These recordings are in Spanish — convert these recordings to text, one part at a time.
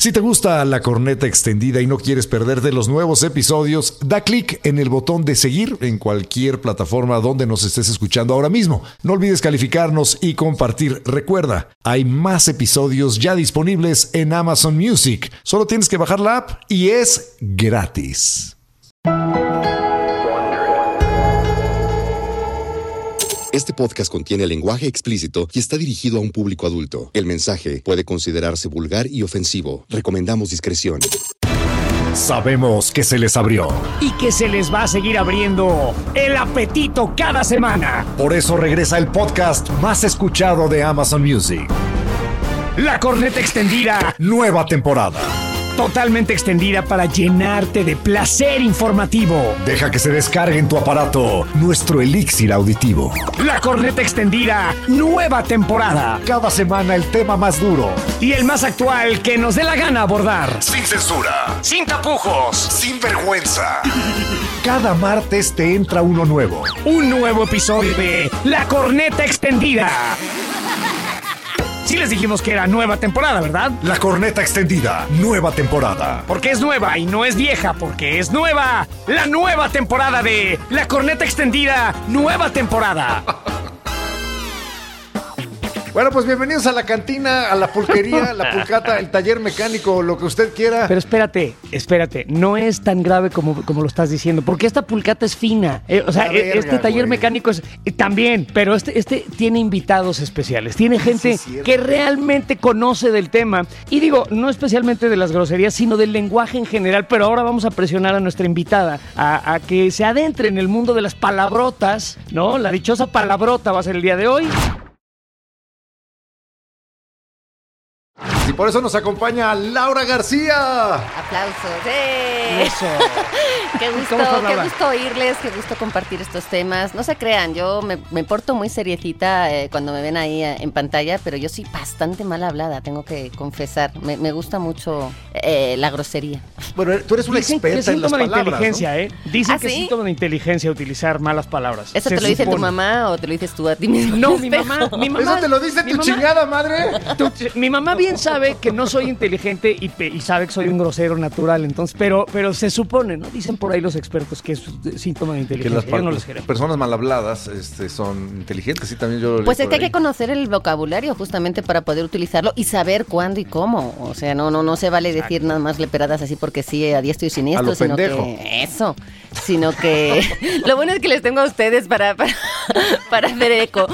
Si te gusta la corneta extendida y no quieres perderte los nuevos episodios, da clic en el botón de seguir en cualquier plataforma donde nos estés escuchando ahora mismo. No olvides calificarnos y compartir. Recuerda, hay más episodios ya disponibles en Amazon Music. Solo tienes que bajar la app y es gratis. Este podcast contiene lenguaje explícito y está dirigido a un público adulto. El mensaje puede considerarse vulgar y ofensivo. Recomendamos discreción. Sabemos que se les abrió. y que se les va a seguir abriendo el apetito cada semana. Por eso regresa el podcast más escuchado de Amazon Music. La corneta extendida, Nueva temporada. Totalmente extendida para llenarte de placer informativo. Deja que se descargue en tu aparato nuestro elixir auditivo. La corneta extendida, nueva temporada. Cada semana el tema más duro. Y el más actual que nos dé la gana abordar. Sin censura. Sin tapujos. Sin vergüenza. Cada martes te entra uno nuevo. Un nuevo episodio de La corneta extendida. Sí les dijimos que era nueva temporada, ¿verdad? La corneta extendida. Nueva temporada. Porque es nueva y no es vieja, porque es nueva. La nueva temporada de La Corneta Extendida, nueva temporada. Bueno, pues bienvenidos a la cantina, a la pulquería, la pulcata, el taller mecánico, lo que usted quiera. Pero espérate, espérate, no es tan grave como, como lo estás diciendo, porque esta pulcata es fina. Eh, o sea, La verga, este taller güey. mecánico es eh, también, pero este, este tiene invitados especiales, tiene gente que realmente conoce del tema. Y digo, no especialmente de las groserías, sino del lenguaje en general, pero ahora vamos a presionar a nuestra invitada a, a que se adentre en el mundo de las palabrotas, ¿no? La dichosa palabrota va a ser el día de hoy. Por eso nos acompaña Laura García. Aplausos. ¡eh! Eso. Qué gusto, ¿Cómo estás, qué gusto oírles, qué gusto compartir estos temas. No se crean, yo me, me porto muy seriecita eh, cuando me ven ahí eh, en pantalla, pero yo soy bastante mal hablada, tengo que confesar. Me, me gusta mucho eh, la grosería. Bueno, tú eres una Dicen que es experta en las de palabras. inteligencia, ¿eh? Dicen ¿Ah, que es sí? síntoma de inteligencia utilizar malas palabras. ¿Eso Se te lo dice tu mamá o te lo dices tú a ti mismo? No, mi mamá, mi ¿no? mamá. ¿Eso te lo dice tu mamá- chingada madre? tu- mi mamá bien sabe que no soy inteligente y, pe- y sabe que soy un grosero natural, entonces, pero, pero se supone, ¿no? Dicen por ahí los expertos que es síntoma de que inteligencia. las no personas mal habladas este, son inteligentes, sí, también yo lo Pues es que hay que conocer el vocabulario justamente para poder utilizarlo y saber cuándo y cómo. O sea, no, no, no se vale decir nada más leperadas así porque sí, a diestro y siniestro, A lo sino pendejo. que eso, sino que lo bueno es que les tengo a ustedes para, para, para hacer eco.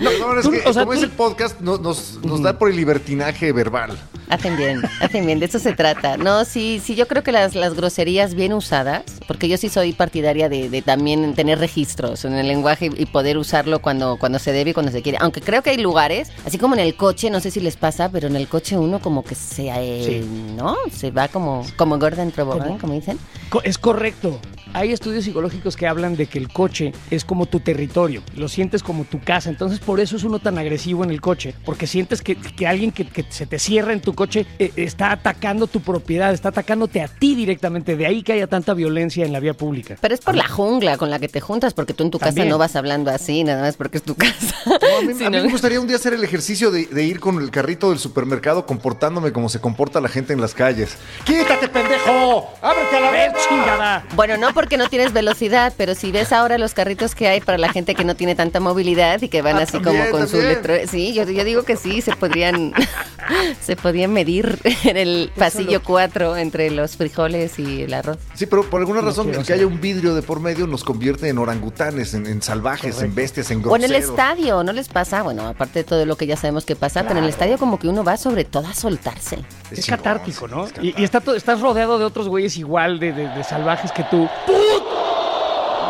No, no, es que o sea, como es tú- el podcast, nos, nos, nos da por el libertinaje verbal. Hacen bien, hacen bien, de eso se trata. No, sí, sí, yo creo que las, las groserías bien usadas, porque yo sí soy partidaria de, de también tener registros en el lenguaje y poder usarlo cuando, cuando se debe y cuando se quiere. Aunque creo que hay lugares, así como en el coche, no sé si les pasa, pero en el coche uno como que se, eh, Sí. ¿no? Se va como, como gorda en como dicen. Es correcto. Hay estudios psicológicos que hablan de que el coche es como tu territorio, lo sientes como tu casa, entonces por eso es uno tan agresivo en el coche, porque sientes que, que alguien que, que se te cierra en tu coche eh, está atacando tu propiedad, está atacándote a ti directamente, de ahí que haya tanta violencia en la vía pública. Pero es por la jungla con la que te juntas, porque tú en tu También. casa no vas hablando así, nada más porque es tu casa. No, a, mí, a Sino- mí me gustaría un día hacer el ejercicio de, de ir con el carrito del supermercado comportándome como se comporta la gente en las calles. ¡Quítate, pendejo! ¡Ábrete a la vez! chingada. Bueno, no porque no tienes velocidad, pero si ves ahora los carritos que hay para la gente que no tiene tanta movilidad y que van Ah, así también, como con su letro. Sí, yo, yo digo que sí, se podrían se podían medir en el pasillo 4 entre los frijoles y el arroz. Sí, pero por alguna No razón quiero el que haya un vidrio de por medio nos convierte en orangutanes, en, en salvajes, en bestias, en O en groseros. el estadio, ¿no les pasa? Bueno, aparte de todo lo que ya sabemos que pasa, pero en el estadio como que uno va sobre todo a soltarse. Es, catártico, ¿no? es Y, y está todo- estás rodeado de otros güeyes igual de, de- de salvajes que tú.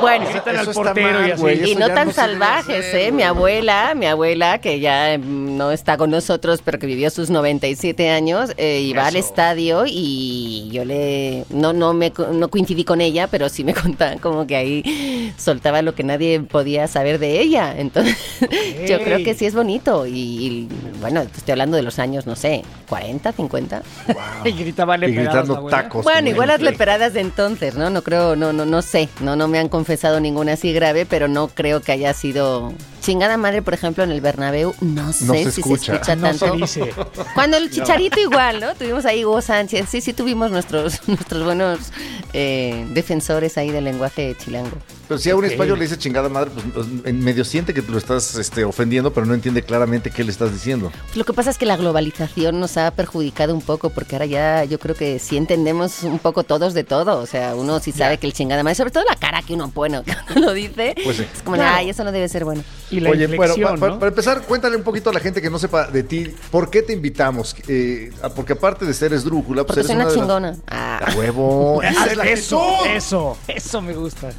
Bueno, al portero mal, y así. no tan no salvajes, hacer, ¿eh? Mi abuela, mi abuela, que ya mm, no está con nosotros, pero que vivió sus 97 años, eh, iba al estadio y yo le... No, no, me, co- no coincidí con ella, pero sí me contaban como que ahí soltaba lo que nadie podía saber de ella. Entonces, yo creo que sí es bonito. Y, y, bueno, estoy hablando de los años, no sé, 40, 50. Y gritaba Y leperadas, gritando tacos. Bueno, igual las leperadas de entonces, ¿no? No creo, no, no, no sé, no, no me han confesado ninguna así grave, pero no creo que haya sido Chingada madre, por ejemplo, en el Bernabéu, no sé No se si escucha. se escucha No se tanto. dice. Cuando el Chicharito igual, ¿no? Tuvimos ahí Hugo Sánchez. Sí, sí tuvimos nuestros, nuestros buenos eh, defensores ahí del lenguaje chilango. Pero si a un español le dice chingada madre, pues pues, en medio siente que te lo estás este, ofendiendo, pero no entiende claramente qué le estás diciendo. Lo que pasa es que la globalización nos ha perjudicado un poco porque ahora ya yo creo que sí entendemos un poco todos de todo. O sea, uno sí sabe que el chingada madre, sobre todo la cara que uno pone cuando lo dice, Pues sí. es como, Claro. ay, eso no debe ser bueno. Y la Oye, bueno, para empezar, cuéntale un poquito a la gente que no sepa de ti, ¿por qué te invitamos? Eh, porque aparte de ser esdrújula, pues Porque eres soy una las- chingona. Ah. ¡A huevo! ¡Esa es la eso, eso, eso me gusta.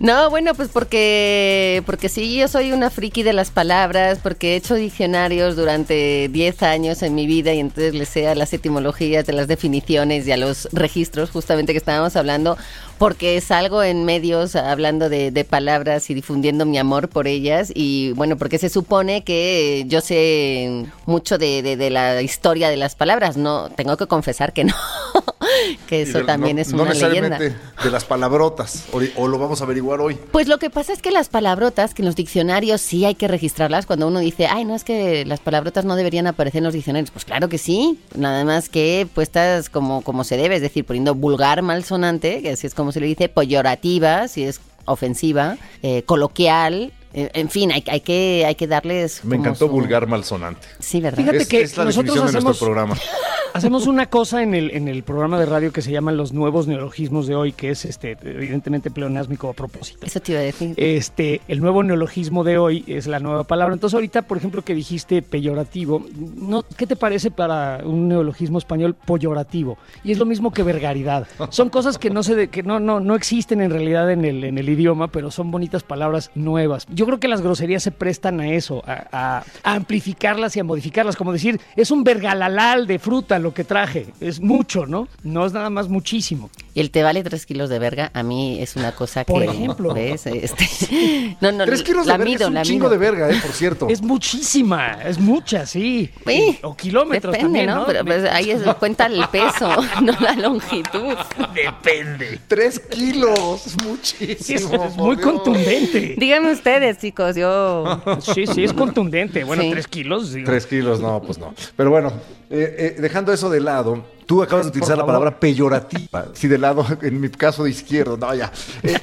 No, bueno, pues porque, porque sí, yo soy una friki de las palabras, porque he hecho diccionarios durante 10 años en mi vida y entonces le sé a las etimologías de las definiciones y a los registros justamente que estábamos hablando, porque salgo en medios hablando de, de palabras y difundiendo mi amor por ellas y bueno, porque se supone que yo sé mucho de, de- de la historia de las palabras, no, tengo que confesar que no, que eso de- también no- es no una leyenda. necesariamente de las palabrotas, o, o lo vamos a averiguar hoy. Pues lo que pasa es que las palabrotas, que en los diccionarios sí hay que registrarlas, cuando uno dice, ay, no es que las palabrotas no deberían aparecer en los diccionarios, pues claro que sí, nada más que puestas como, como se debe, es decir, poniendo vulgar malsonante, que así es como se le dice, peyorativa, si es ofensiva, eh, coloquial, eh, en fin, hay, hay que, hay que darles... Me encantó su- vulgar malsonante. Sí, ¿verdad? Fíjate es, que es la nosotros definición de nuestro hacemos- programa. Hacemos una cosa en el, en el programa de radio que se llaman los nuevos neologismos de hoy, que es este evidentemente pleonásmico a propósito. Eso te iba a decir. Este, el nuevo neologismo de hoy es la nueva palabra. Entonces, ahorita, por ejemplo, que dijiste peyorativo, ¿no? ¿qué te parece para un neologismo español poyorativo? Y es lo mismo que vergaridad. Son cosas que no se de- que no, no, no existen en realidad en el, en el idioma, pero son bonitas palabras nuevas. Yo creo que las groserías se prestan a eso, a, a- a amplificarlas y a modificarlas. Como decir, es un vergalalal de fruta lo que traje. Es mucho, ¿no? No es nada más muchísimo. Y el te vale tres kilos de verga, a mí es una cosa que... Por ejemplo. ¿ves? Este, no, no, Tres kilos la de verga mido, es un la chingo mido. de verga, eh, por cierto. Es muchísima, es mucha, sí. Sí, o kilómetros depende, también, ¿no? Pero pues, ahí es, cuenta el peso, no la longitud. Depende. Tres kilos, es Sí, muchísimo. es, muy Dios. contundente. Díganme ustedes, chicos, yo... Sí, sí, es contundente. Bueno, Sí. tres kilos. digo. Tres kilos, no, pues no. Pero bueno, eh, eh, dejando eso de lado, tú acabas de utilizar la palabra peyorativa. Sí, de lado, en mi caso de izquierdo, no, ya. Eh,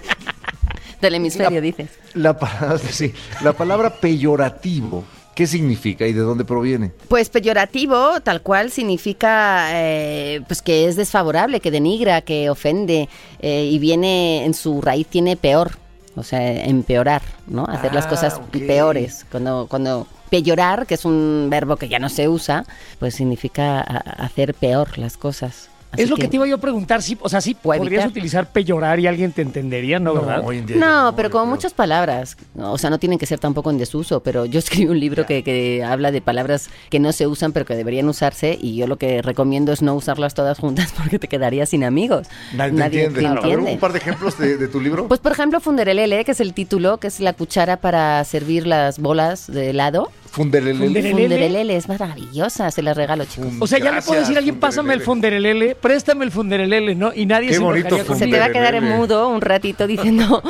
Del hemisferio, dices. la, palabra, sí, la palabra peyorativo, ¿qué significa y de dónde proviene? Pues peyorativo, tal cual, significa eh, pues que es desfavorable, que denigra, que ofende eh, y viene en su raíz tiene peor, o sea, empeorar, ¿no? Hacer las Ah, cosas peores. Cuando cuando peyorar, que es un verbo que ya no se usa, pues significa hacer peor las cosas. Así Es lo que, te iba yo a preguntar. Sí, o sea, sí, podrías evitar. utilizar peyorar y alguien te entendería, ¿no? ¿Verdad? hoy en día No, pero como muchas palabras, ¿no? o sea, no tienen que ser tampoco en desuso, pero yo escribí un libro que, que habla de palabras que no se usan pero que deberían usarse y yo lo que recomiendo es no usarlas todas juntas porque te quedarías sin amigos. Nadie, te entiende. te A ver, un par de ejemplos de, de tu libro. Pues por ejemplo, funderelele, que es el título, que es la cuchara para servir las bolas de helado. Funderelele. Funderelele. Funderelele es maravillosa, se las regalo, chicos. O sea, ya le puedo decir a alguien, pásame el funderelele. préstame el fonderelele, ¿no? Y nadie Qué se bonito Se te va a quedar Funderelele. mudo un ratito diciendo,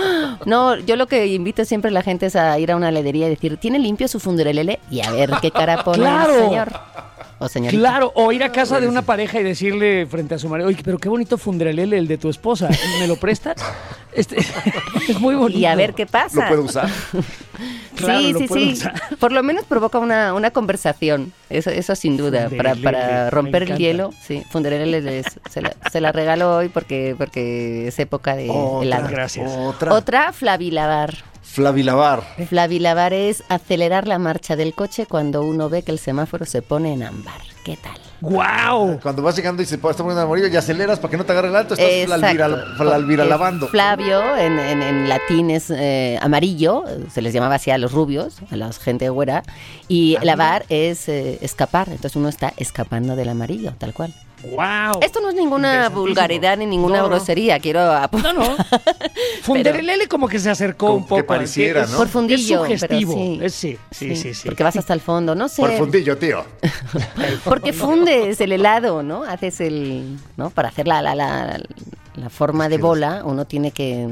no, yo lo que invito siempre a la gente es a ir a una heladería y decir, ¿tiene limpio su funderelele? Y a ver qué cara pone ¡Claro! el señor. O señorita. Claro, o ir a casa de una pareja y decirle frente a su marido, oye, pero qué bonito funderelele el de tu esposa, ¿me lo prestas? Este, es muy bonito. Y a ver qué pasa. ¿Lo puedo usar? Claro, sí, sí, sí. usar. Por lo menos provoca una, una conversación. Eso, eso sin duda. Para, para romper el hielo. Sí, Funderelele les- se, la, se la regalo hoy porque, porque es época de helado. Gracias. Otra. Otra, flavilavar. Flavilavar. Flavilavar es acelerar la marcha del coche cuando uno ve que el semáforo se pone en ámbar. ¿Qué tal? ¡Guau! Cuando vas llegando y se está poniendo amarillo y aceleras para que no te agarre el alto, estás flalvira. Flavio en, en- en latín es eh, amarillo, se les llamaba así a los rubios, a la gente güera, y Ah, lavar es eh, escapar, entonces uno está escapando del amarillo, tal cual. ¡Guau! Esto no es ninguna vulgaridad ni ninguna No, no. grosería, quiero apuntar. No, no. Funderelele como que se acercó Como un que poco. pareciera, ¿no? Por fundillo, Es sugestivo. pero sí. Es- sí, sí, sí, sí. Porque vas hasta el fondo, no sé. Por fundillo, tío. Porque fundes el helado, ¿no? Haces el, ¿no? Para hacer la, la, la, la forma de bola, uno tiene que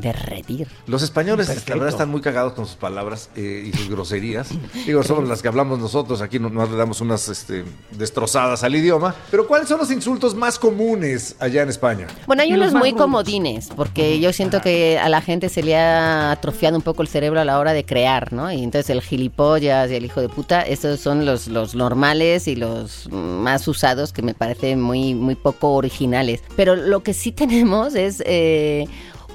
derretir. Los españoles, Perfecto. la verdad, están muy cagados con sus palabras eh, y sus groserías. Digo, son las que hablamos nosotros. Aquí no, no le damos unas este, destrozadas al idioma. Pero, ¿cuáles son los insultos más comunes allá en España? Bueno, hay unos muy comodines, porque yo siento que a la gente se le ha atrofiado un poco el cerebro a la hora de crear, ¿no? Y entonces el gilipollas y el hijo de puta, esos son los, los normales y los más usados que me parecen muy, muy poco originales. Pero lo que sí tenemos es... eh,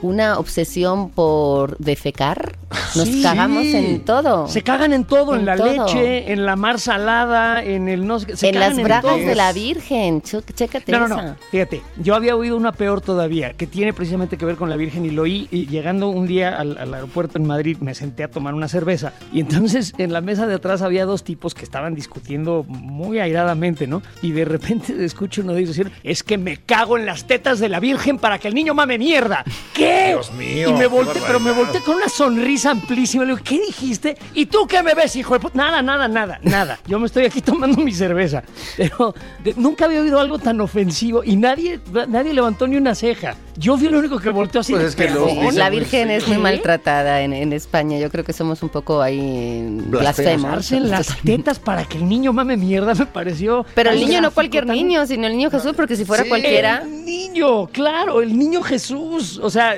una obsesión por defecar. Nos Sí. cagamos en todo. Se cagan en todo, en, En la todo. leche, en la mar salada, en el no sé qué, se en las bragas de la Virgen. Chécate No, no, esa. no. Fíjate, yo había oído una peor todavía, que tiene precisamente que ver con la Virgen y lo oí y llegando un día al, al aeropuerto en Madrid me senté a tomar una cerveza y entonces en la mesa de atrás había dos tipos que estaban discutiendo muy airadamente, ¿no? Y de repente escucho uno de ellos decir, es que me cago en las tetas de la Virgen para que el niño mame mierda. ¿Qué? Dios mío, Y me volteé, pero me volteé con una sonrisa amplísima. Le digo, ¿qué dijiste? ¿Y tú qué me ves, hijo de puta? Nada, nada, nada, nada. Yo me estoy aquí tomando mi cerveza. Pero de- nunca había oído algo tan ofensivo y nadie, nadie levantó ni una ceja. Yo fui el único que volteó así. Pues es que los dicen La Virgen es muy ¿Qué? maltratada en, en España. Yo creo que somos un poco ahí blasfemos. Las tetas para que el niño mame mierda me pareció. Pero el niño no cualquier tan- niño, sino el niño Jesús, porque si fuera Sí. cualquiera. El niño, claro, el niño Jesús. O sea,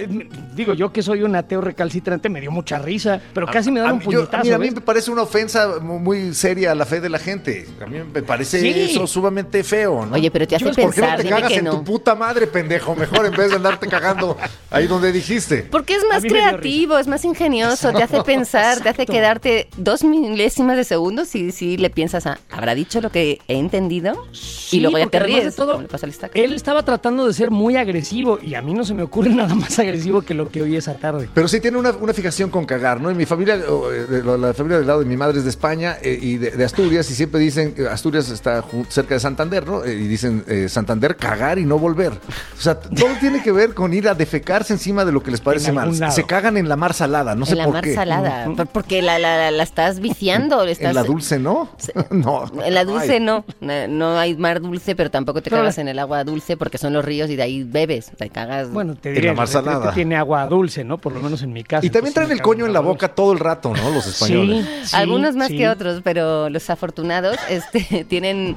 digo, yo que soy un ateo recalcitrante, me dio mucha risa, pero casi me A dan un yo- puñetazo. mira, a mí me parece una ofensa mu- muy seria a la fe de la gente. A mí me parece Sí. eso sumamente feo, ¿no? Oye, pero te hace Yo, ¿Por qué no pensar, te cagas que en no. tu puta madre, pendejo? Mejor en vez de andarte cagando ahí donde dijiste. Porque es A más creativo, es más ingenioso, te hace pensar, te hace quedarte dos milésimas de segundo si, si le piensas a, ¿habrá dicho lo que he entendido? Sí, y luego ya te además de ríes. todo, como le pasa al estaca. Él estaba tratando de ser muy agresivo y a mí no se me ocurre nada más agresivo que lo que oí esa tarde. Pero sí tiene una, una fijación con cagar, ¿no? En mi familia, eh, la, familia del lado de mi madre es de España eh, y de, de Asturias, y siempre dicen, eh, Asturias está cerca de Santander, ¿no? Eh, y dicen, eh, Santander, cagar y no volver. O sea, todo tiene que ver con ir a defecarse encima de lo que les parece En mal. lado. Se cagan en la mar salada, no sé en la por mar qué. salada, por- porque la, la, la- la estás viciando. estás- En la dulce, ¿no? no. En la dulce Ay. no, no no hay mar dulce, pero tampoco te cagas en el agua dulce porque son los ríos y de ahí bebes, te cagas. Bueno, te En diría, la mar salada. tiene agua dulce, ¿no? Por lo menos en mi casa. Y también traen el coño en la boca todo el rato, ¿no? Los españoles. Sí, sí, Algunos más sí. que otros, pero los afortunados este, tienen,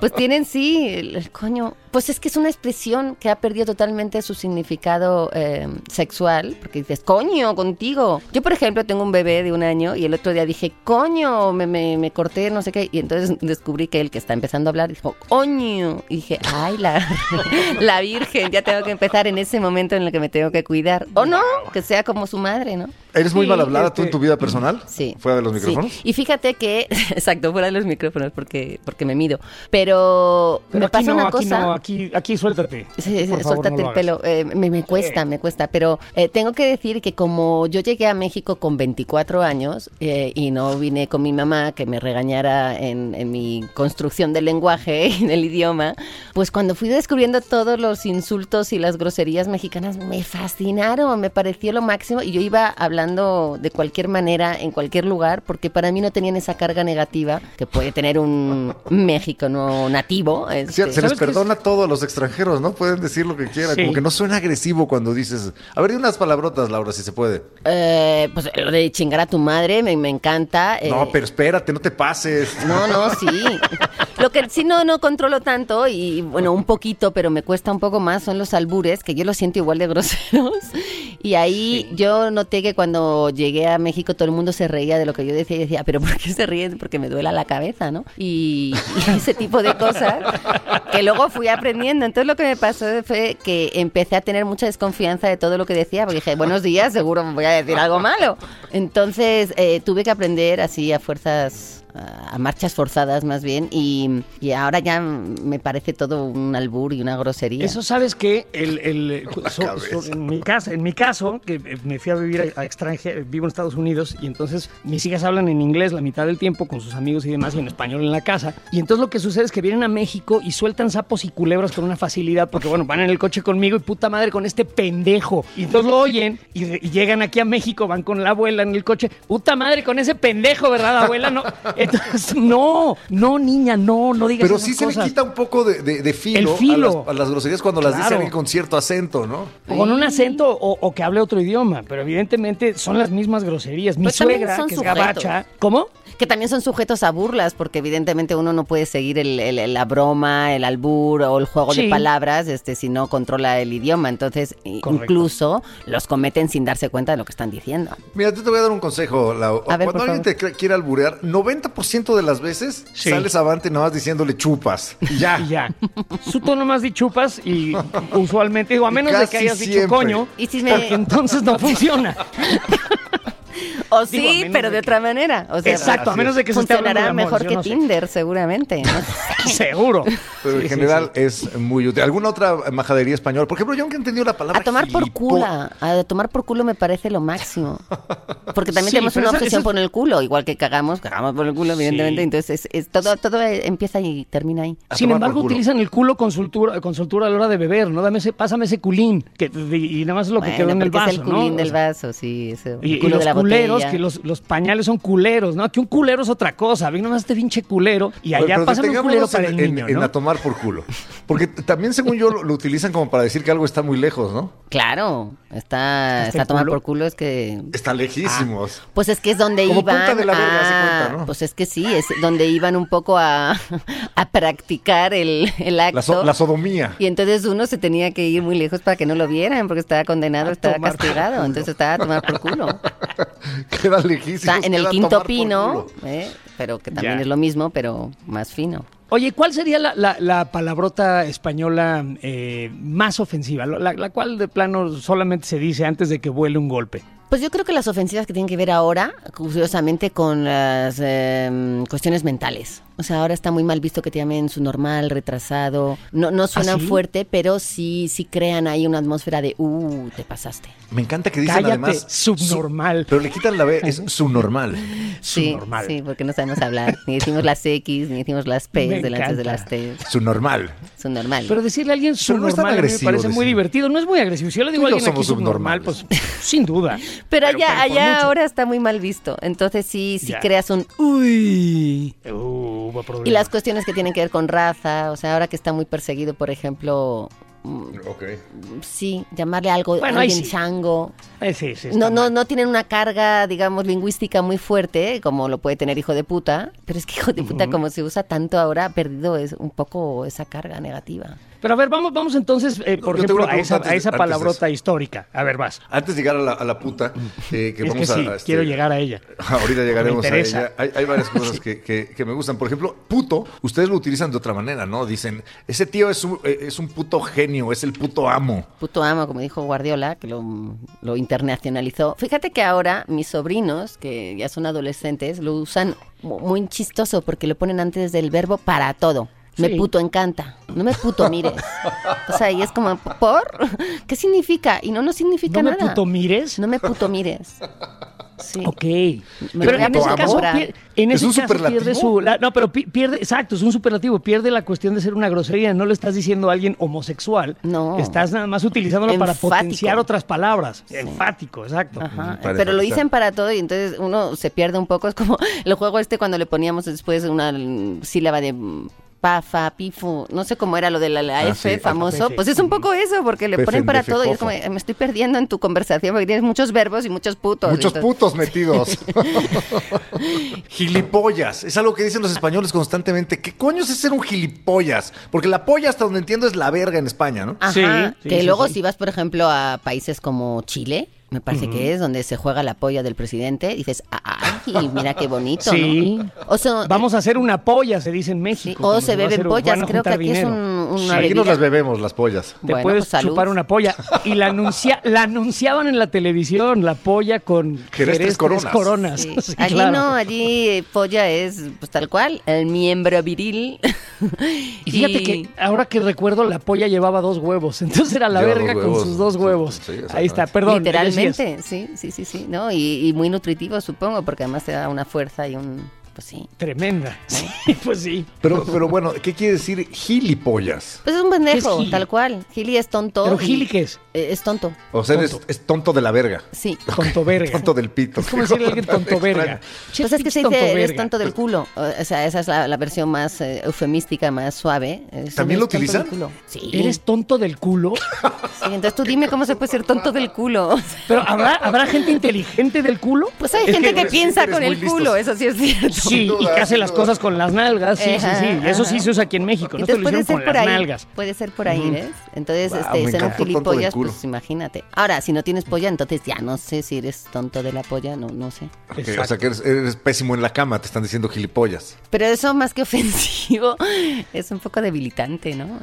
pues tienen sí, el, el coño. Pues es que es una expresión que ha perdido totalmente su significado eh, sexual, porque dices, coño, contigo. Yo, por ejemplo, tengo un bebé de un año y el otro día dije, coño, me, me, me corté, no sé qué, y entonces descubrí que el que está empezando a hablar dijo, coño, y dije, ay, la, la Virgen, ya tengo que empezar en ese momento en el que me tengo que cuidar. O no, que sea como su madre, ¿no? ¿Eres muy Sí, mal hablada tú en tu vida personal? Sí. ¿Fuera de los Sí. micrófonos? Y fíjate que, exacto, fuera de los micrófonos porque, porque me mido. Pero, Pero me pasa no, una aquí cosa. no, aquí, aquí suéltate. Sí, sí, favor, suéltate no el pelo. Eh, me, me cuesta, me cuesta. Pero eh, tengo que decir que como yo llegué a México con 24 años eh, y no vine con mi mamá que me regañara en, en mi construcción del lenguaje y del idioma, pues cuando fui descubriendo todos los insultos y las groserías mexicanas me fascinaron, me pareció lo máximo y yo iba hablando de cualquier manera en cualquier lugar porque para mí no tenían esa carga negativa que puede tener un México no nativo. Sí, este. se les ¿Sabes qué perdona todo a los extranjeros, ¿no? Pueden decir lo que quieran. Sí. Como que no suena agresivo cuando dices. A ver, unas palabrotas, Laura, si se puede. Eh, pues lo de chingar a tu madre me, me encanta. eh, No, pero espérate, no te pases. No, no, sí. Lo que sí no, no controlo tanto, y bueno, un poquito, pero me cuesta un poco más, son los albures, que yo los siento igual de groseros. Y ahí yo noté que cuando llegué a México todo el mundo se reía de lo que yo decía y decía, pero ¿por qué se ríen? Porque me duela la cabeza, ¿no? Y, y ese tipo de cosas que luego fui aprendiendo. Entonces lo que me pasó fue que empecé a tener mucha desconfianza de todo lo que decía, porque dije, buenos días, seguro me voy a decir algo malo. Entonces eh, tuve que aprender así a fuerzas a marchas forzadas más bien y, y ahora ya me parece todo un albur y una grosería. Eso sabes que el, el- so- so- en mi casa, en mi caso, que eh, me fui a vivir a, a extranjero, vivo en Estados Unidos y entonces mis hijas hablan en inglés la mitad del tiempo con sus amigos y demás y en español en la casa. Y entonces lo que sucede es que vienen a México y sueltan sapos y culebras con una facilidad porque bueno, van en el coche conmigo y puta madre con este pendejo. Y entonces lo oyen y, y llegan aquí a México, van con la abuela en el coche, puta madre con ese pendejo, ¿verdad, abuela? No, Entonces, no, no, niña, no, no digas Pero esas sí se le quita un poco de, de- de filo, El filo. A, las, a las groserías cuando las dice Claro. alguien con cierto acento, ¿no? O con un acento o, o que hable otro idioma, pero evidentemente son las mismas groserías. Mi suegra, que es sujetos. gabacha, ¿cómo? Que también son sujetos a burlas, porque evidentemente uno no puede seguir el- el- la broma, el albur o el juego Sí. de palabras este, si no controla el idioma. Entonces, Correcto. incluso los cometen sin darse cuenta de lo que están diciendo. Mira, te voy a dar un consejo, Lau. A ver, Cuando alguien te cre- quiere alburear, 90% de las veces Sí. sales avante nada más diciéndole chupas. Y ya. Y ya. Su tono más de chupas y usualmente, digo, a menos de que hayas dicho coño, Y si me- porque entonces no funciona. O sí, pero de que- otra manera. O sea, Exacto, a menos de que se esté de funcionará amor, mejor que no sé. Tinder, seguramente. ¿no? Seguro. Pero Sí, en sí, general sí. es muy útil. ¿Alguna otra majadería española? Por ejemplo, yo nunca he entendido la palabra A tomar por culo, a tomar por culo me parece lo máximo. Porque también Sí, tenemos una obsesión por el culo, igual que cagamos, cagamos por el culo, evidentemente. Sí. Entonces, es, es- todo, todo empieza y termina ahí. A Sin embargo, utilizan el culo con soltura, con soltura a la hora de beber, ¿no? Dame ese, pásame ese culín, que, y nada más es lo que quedó en el vaso, es el culín ¿no? del O sea, vaso, sí. ese, Y, el y culo los de la culeros, que los, los pañales son culeros, ¿no? Aquí un culero es otra cosa. Ven nomás este pinche culero y allá pásame un culero para el en, niño, en- en a tomar por culo. Porque también, según yo, lo, lo utilizan como para decir que algo está muy lejos, ¿no? Claro, está, ¿Hasta está el a tomar culo? por culo, es que... Está lejísimos. Pues es que es donde Como iban punta de la verga, a- cuenta, ¿no? Pues es que sí, es donde iban un poco a, a practicar el, el acto. La, so- la sodomía. Y entonces uno se tenía que ir muy lejos para que no lo vieran, porque estaba condenado, A estaba castigado. Entonces estaba a tomar por culo. Queda lejísimos. Está en el quinto pino. ¿eh? pero que también Ya. es lo mismo, pero más fino. Oye, ¿cuál sería la, la- la palabrota española eh, más ofensiva? La, la cual de plano solamente se dice antes de que vuele un golpe. Pues yo creo que las ofensivas que tienen que ver ahora, curiosamente, con las eh, cuestiones mentales. O sea, ahora está muy mal visto que te llamen su normal, retrasado. No, no suenan sí? fuerte, pero sí, sí crean ahí una atmósfera de, uh, te pasaste. Me encanta que dicen Cállate, además. subnormal. su- pero le quitan la B, es su normal. Sí, normal. sí, porque no sabemos hablar. Ni decimos las X, ni decimos las P delante de las T. Su normal. Son normal. Pero decirle a alguien no subnormal a mí me parece muy divertido. No es muy agresivo. Si yo le digo a alguien aquí somos subnormal, pues sin duda. Pero allá, pero allá mucho. ahora está muy mal visto. Entonces sí, sí Ya. creas un uy. Uh, hubo problema. Y las cuestiones que tienen que ver con raza, o sea, ahora que está muy perseguido, por ejemplo, mm, sí, llamarle algo Bueno, alguien sí. chango. Eh, sí, sí, está No, no, mal. no tienen una carga, digamos, lingüística muy fuerte, como lo puede tener hijo de puta, pero es que hijo de puta, como se usa tanto ahora, ha perdido es, un poco esa carga negativa. Pero a ver, vamos, vamos entonces, eh, por Yo ejemplo, a esa, a esa palabrota histórica. A ver, vas. Antes de llegar a la, a la puta, eh, que es vamos que sí, a. este, quiero llegar a ella. Ahorita llegaremos Me a ella. Hay, hay varias cosas que, que- que me gustan. Por ejemplo, puto, ustedes lo utilizan de otra manera, ¿no? Dicen, ese tío es un, eh, es un puto genio, es el puto amo. Puto amo, como dijo Guardiola, que lo, lo internacionalizó. Fíjate que ahora mis sobrinos, que ya son adolescentes, lo usan mu- muy chistoso porque lo ponen antes del verbo para todo. Me Sí. puto encanta. No me puto mires. O sea, y es como, ¿por? ¿Qué significa? Y no, no significa ¿No me nada. puto mires? No me puto mires. Sí. Ok. Me Pero en ese caso, en ¿Es ese un caso superlativo? pierde su... la- no, pero pi- pierde... Exacto, es un superlativo. Pierde la cuestión de ser una grosería. No le estás diciendo a alguien homosexual. No. Estás nada más utilizándolo para potenciar otras palabras. Enfático, exacto. Ajá, Para pero lo dicen para todo y entonces uno se pierde un poco. Es como el juego este cuando le poníamos después una mm, sílaba de mm, pa, fa, pifu, no sé cómo era lo de la, la Ah, F sí, famoso. Pues es un poco eso, porque le ponen para todo y es como, eh, me estoy perdiendo en tu conversación porque tienes muchos verbos y muchos putos. Muchos Entonces- putos metidos. gilipollas. Es algo que dicen los españoles constantemente. ¿Qué coño es ser un gilipollas? Porque la polla, hasta donde entiendo, es la verga en España, ¿no? Ajá, Sí, sí, que sí, luego sí. si vas, por ejemplo, a países como Chile, me parece que es, donde se juega la polla del presidente, dices, ay, mira qué bonito, Sí. ¿no? O sea, Vamos a hacer una polla, se dice en sí, México. o cuando se beben pollas, creo que aquí es dinero. un- una Sí. Aquí bebida. nos las bebemos, las pollas. Te Bueno, puedes pues, chupar una polla. Y la, anuncia, la anunciaban en la televisión, la polla con Jerez tres coronas. coronas. Sí. Sí, allí claro. no, allí eh, polla es pues tal cual, el miembro viril. Y fíjate que ahora que recuerdo, la polla llevaba dos huevos. Entonces era la Lleva verga con sus dos huevos. sí. Ahí está, perdón. Literalmente, sí, sí, sí, sí, ¿no? Y, y muy nutritivo, supongo, porque además te da una fuerza y un Pues sí. Tremenda. Sí, pues sí. Pero, pero bueno, ¿qué quiere decir gilipollas? Pues es un pendejo, tal cual. Gili es tonto. ¿Pero gili qué es? Eh, es tonto. O sea, eres- Tonto. es tonto de la verga. Sí. Tonto verga. Tonto del pito. Es como decirle a alguien tonto verga. Pues es que se tonto dice, eres tonto del culo. O sea, esa es la, la versión más eh, eufemística, más suave. Es, ¿También lo eres tonto del utilizan? culo. Sí. ¿Eres tonto del culo? Sí, entonces tú dime cómo se puede ser tonto del culo. Pero ¿habrá, ¿habrá gente inteligente del culo? Pues hay Es gente que piensa con el listos. culo, eso sí es cierto. Sí, y que hace las duda. cosas con las nalgas. Sí, sí, Ajá, sí. Eso sí se usa aquí en México. Nosotros Entonces lo puede hicieron ser con por las ahí. nalgas. Puede ser por ahí, ¿ves? Entonces, Wow, este, ser un gilipollas, pues imagínate. Ahora, si no tienes polla, entonces ya no sé si eres tonto de la polla, no, no sé. O sea, que eres, eres pésimo en la cama, te están diciendo gilipollas. Pero eso más que ofensivo es un poco debilitante, ¿no?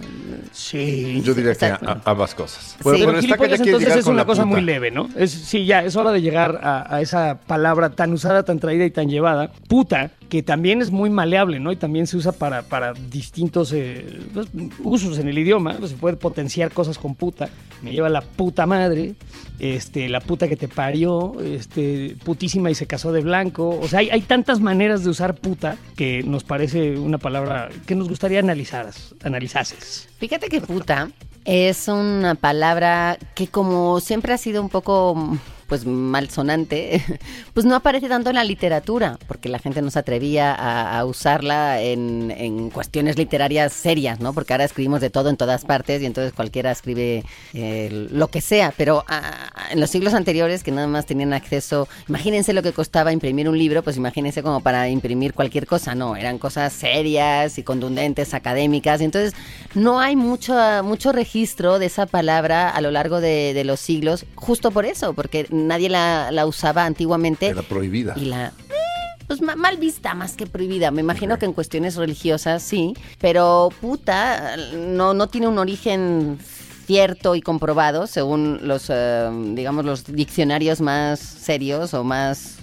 Sí. Yo diría que a- ambas cosas. Sí. Pero gilipollas quiere entonces es una cosa muy leve, ¿no? Es, sí, ya, es hora de llegar a, a esa palabra tan usada, tan traída y tan llevada, puta, que también es muy maleable, ¿no? Y también se usa para, para distintos eh, pues, usos en el idioma. Se puede potenciar cosas con puta. Me lleva la puta madre, este, la puta que te parió, este, putísima y se casó de blanco. O sea, hay, hay tantas maneras de usar puta que nos parece una palabra que nos gustaría analizar, analizases. Fíjate que puta es una palabra que como siempre ha sido un poco pues malsonante, pues no aparece tanto en la literatura, porque la gente no se atrevía a, usarla en, en cuestiones literarias serias, ¿no? Porque ahora escribimos de todo en todas partes y entonces cualquiera escribe eh, lo que sea, pero ah, en los siglos anteriores que nada más tenían acceso, imagínense lo que costaba imprimir un libro, pues imagínense como para imprimir cualquier cosa, no, eran cosas serias y contundentes, académicas, y entonces no hay mucho, mucho registro de esa palabra a lo largo de, de los siglos, justo por eso, porque nadie la, la usaba antiguamente Era prohibida. y la pues ma- mal vista más que prohibida. Me imagino que en cuestiones religiosas sí, pero puta no, no tiene un origen cierto y comprobado según los, eh, digamos, los diccionarios más serios o más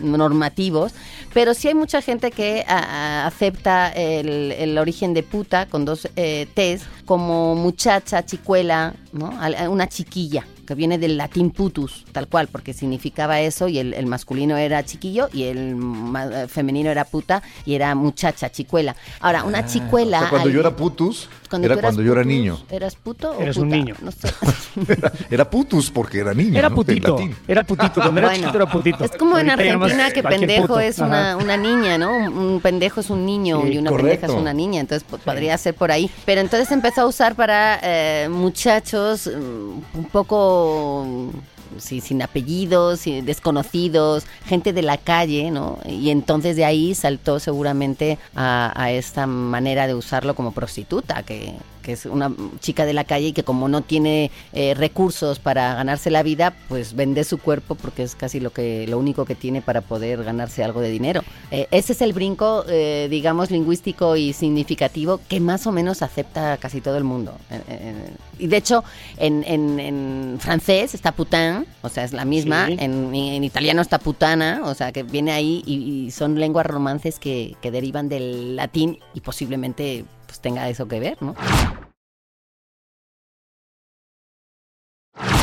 normativos, pero sí hay mucha gente que a- a- acepta el, el origen de puta con dos eh, T's como muchacha, chicuela, ¿no? Una chiquilla que viene del latín putus, tal cual, porque significaba eso y el, el masculino era chiquillo y el ma- femenino era puta y era muchacha, chicuela. Ahora, una chicuela... Ah, O sea, cuando yo era putus, cuando era cuando yo era niño. ¿Eras puto o Eres un niño. No sé. Era, era putus porque era niño. Era putito. Era putito. Cuando era Bueno, chiquito era putito. Es como en Argentina que pendejo es una, una niña, ¿no? Un, pendejo es un niño Sí, y una pendeja es una niña, entonces po- podría ser por ahí. Pero entonces empezó a usar para eh, muchachos mm, un poco... sin apellidos, desconocidos, gente de la calle, ¿no? Y entonces de ahí saltó seguramente a, a esta manera de usarlo como prostituta, que, que es una chica de la calle y que como no tiene eh, recursos para ganarse la vida, pues vende su cuerpo porque es casi lo que lo único que tiene para poder ganarse algo de dinero. Eh, ese es el brinco, eh, digamos, lingüístico y significativo que más o menos acepta casi todo el mundo. Y de hecho, en, en- en francés está putain, o sea, es la misma. Sí. En, en italiano está putana, o sea, que viene ahí y, y son lenguas romances que, que derivan del latín y posiblemente pues tenga eso que ver, ¿no?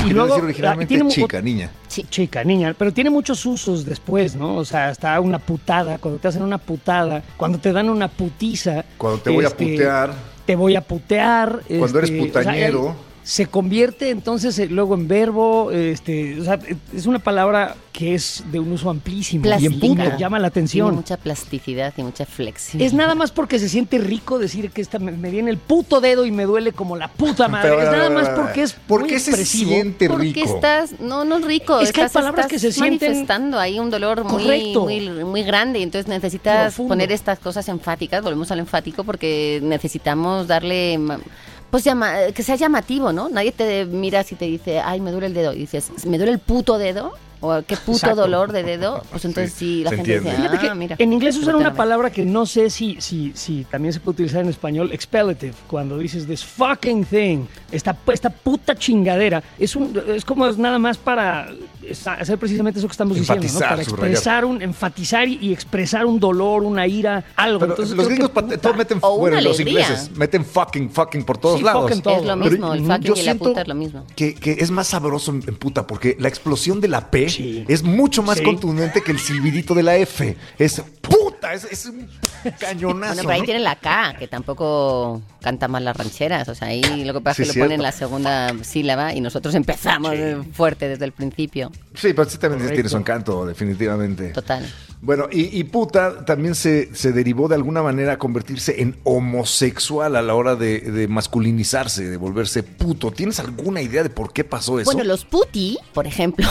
Y luego decir originalmente tiene chica, niña. Sí, chica, niña, pero tiene muchos usos después, ¿no? O sea, está una putada, cuando te hacen una putada, cuando te dan una putiza. Cuando te voy a este, putear. Te voy a putear. Cuando eres este, o sea, putañero. Se convierte entonces eh, luego en verbo, este, o sea, es una palabra que es de un uso amplísimo y en punto llama la Tiene atención. mucha plasticidad y mucha flexión. Es nada más porque se siente rico decir que esta, me, me viene el puto dedo y me duele como la puta madre. Pero, es nada más porque es ¿Por muy qué se siente Porque rico? estás, no, no es rico. Es que hay estás, palabras que se estás sienten- manifestando ahí un dolor muy, muy, muy grande. y Entonces necesitas Profundo. poner estas cosas enfáticas, volvemos al enfático, porque necesitamos darle, ma- pues llama, que sea llamativo, ¿no? Nadie te mira si te dice, ay, me duele el dedo. Y dices, ¿me duele el puto dedo? O qué puto Exacto. dolor de dedo. Pues entonces Sí, sí, la gente entiende. dice, Fíjate ah, que mira. en inglés usan una palabra que no sé si, si, si también se puede utilizar en español, expellative, cuando dices this fucking thing, esta, esta puta chingadera, es, un, es como es nada más para hacer precisamente eso que estamos diciendo, ¿no? Enfatizar, Para subrayar. expresar un, enfatizar y, y expresar un dolor, una ira, algo. Pero Entonces, los que gringos puta- todos meten, O bueno, una los alegría. ingleses meten fucking, fucking por todos Sí, lados. fucking todo. Es lo Pero mismo, el fucking y la puta es lo mismo. Que, que es más sabroso en, en puta, porque la explosión de la P Sí. es mucho más Sí. contundente que el silbidito de la F. Es puta. es, es un cañonazo. Bueno, pero ahí ¿no? tiene la K, que tampoco canta mal las rancheras. O sea, ahí lo que pasa Sí, es que le ponen cierto. la segunda sílaba y nosotros empezamos fuerte desde el principio. Sí, pero sí también Correcto. tiene su encanto, definitivamente. Total. Bueno, y, y puta también se, se derivó de alguna manera a convertirse en homosexual a la hora de, de masculinizarse, de volverse puto. ¿Tienes alguna idea de por qué pasó eso? Bueno, los puti, por ejemplo,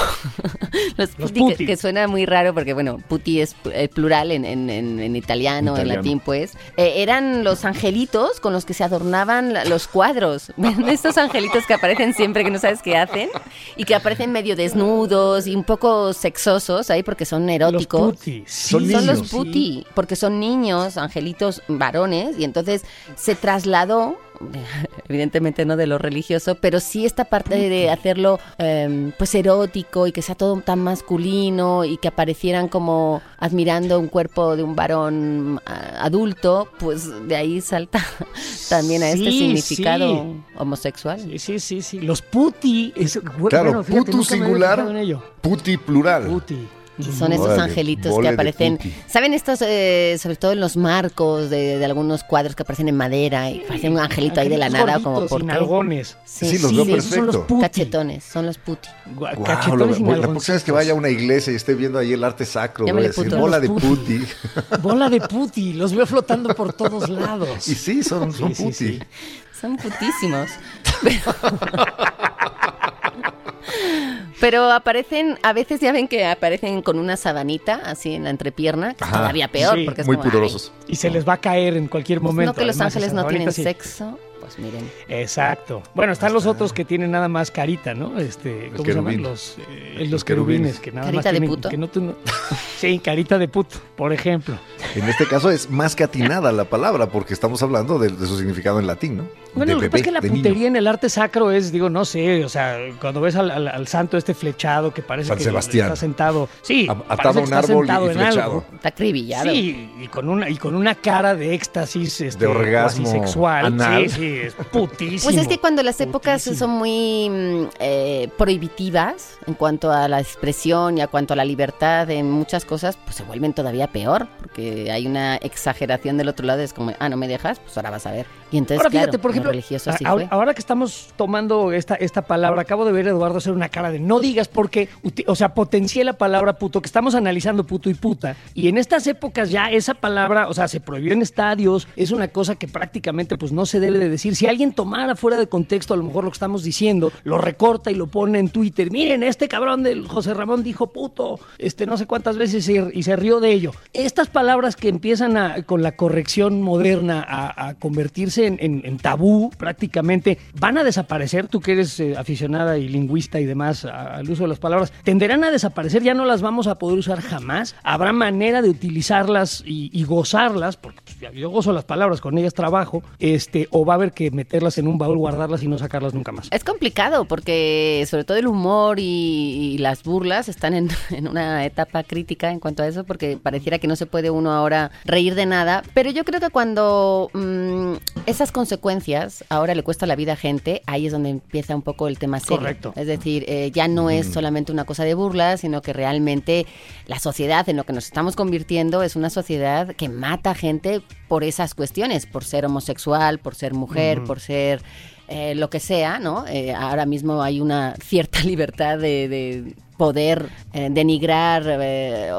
los, Los puti, que- puti. Que, suena muy raro porque, bueno, puti es eh, plural en, en- en- en italiano, en latín, pues. Eh, eran los angelitos con los que se adornaban los cuadros. Estos angelitos que aparecen siempre que no sabes qué hacen y que aparecen medio desnudos y un poco sexosos ahí porque son Los eróticos. Puti. Sí, Son los puti, porque son niños, angelitos varones, y entonces se trasladó, evidentemente no de lo religioso, pero sí esta parte de hacerlo eh, pues erótico y que sea todo tan masculino y que aparecieran como admirando un cuerpo de un varón a- adulto, pues de ahí salta también a este significado sí. homosexual. Sí, sí, sí, sí. Los puti. es- claro, bueno, fíjate, putu singular, fijado en ello. puti plural. Puti. Y son esos Órale, angelitos que aparecen. ¿saben estos, eh, sobre todo en los marcos de, de algunos cuadros que aparecen en madera y parece un angelito ahí de la nada como por sin qué? algones. Sí, los veo esos son los perfecto. puti. Cachetones, son los puti. Guau, Cachetones lo- la próxima vez que vaya a una iglesia y esté viendo ahí el arte sacro, voy a decir, puto. bola de puti. Bola de puti. Los veo flotando por todos lados. Y sí, son, son Sí, sí, puti. sí. Son putísimos. Pero, Pero aparecen, a veces ya ven que aparecen con una sabanita así en la entrepierna, que es Ajá. todavía peor, Sí, porque es Muy como, ay, pudorosos. Y se les va a caer en cualquier pues momento. no que los además, ángeles no tienen sí. sexo, pues miren. Exacto. Bueno, están los otros que tienen nada más carita, ¿no? Este, ¿cómo se llaman? Los, eh, Los los querubines. querubines, que nada ¿Carita más de tienen, puto? que no tú no- Sí, carita de puto, por ejemplo. En este caso es más que atinada la palabra, porque estamos hablando de, de su significado en latín, ¿no? Bueno, lo que pasa es que la de niño. putería en el arte sacro es, digo, no sé, o sea, cuando ves al, al- al santo este flechado que parece San que Sebastián. está sentado, sí, A- atado a un árbol y- flechado. algo. Está acribillado. Sí, y con una y con una cara de éxtasis este, De orgasmo sexual. anal. Sí, sí, es putísimo. Pues es que cuando las épocas putísimo. son muy mm, eh, prohibitivas en cuanto a la expresión y a cuanto a la libertad en muchas cosas, pues se vuelven todavía peor, porque hay una exageración del otro lado, es como, ah, no me dejas, pues ahora vas a ver. Y entonces, Ahora fíjate, por lo ejemplo, religioso así a- fue. ahora que estamos tomando esta, esta palabra, acabo de ver a Eduardo hacer una cara de no digas porque, o sea, potencié la palabra puto, que estamos analizando puto y puta, y en estas épocas ya esa palabra, o sea, se prohibió en estadios, es una cosa que prácticamente pues no se debe de decir. Si alguien tomara fuera de contexto a lo mejor lo que estamos diciendo, lo recorta y lo pone en Twitter, miren, este cabrón del José Ramón dijo puto, este no sé cuántas veces y, y se rió de ello. Estas palabras que empiezan a, con la corrección moderna a, a convertirse en, tabú prácticamente, van a desaparecer, tú que eres eh, aficionada y lingüista y demás al uso de las palabras, tenderán a desaparecer, ya no las vamos a poder usar jamás, habrá manera de utilizarlas y, gozarlas, porque pues, yo gozo las palabras, con ellas trabajo, este, o va a haber que meterlas en un baúl, guardarlas y no sacarlas nunca más. Es complicado porque sobre todo el humor y, las burlas están en, en una etapa crítica en cuanto a eso porque pareciera que no se puede uno ahora reír de nada, pero yo creo que cuando mm, esas consecuencias ahora le cuesta la vida a gente, ahí es donde empieza un poco el tema serio. Correcto. Es decir, eh, ya no es solamente una cosa de burla, sino que realmente la sociedad en lo que nos estamos convirtiendo es una sociedad que mata gente por esas cuestiones, por ser homosexual, por ser mujer, por ser eh, lo que sea, ¿no? Eh, ahora mismo hay una cierta libertad de, de poder eh, denigrar, eh,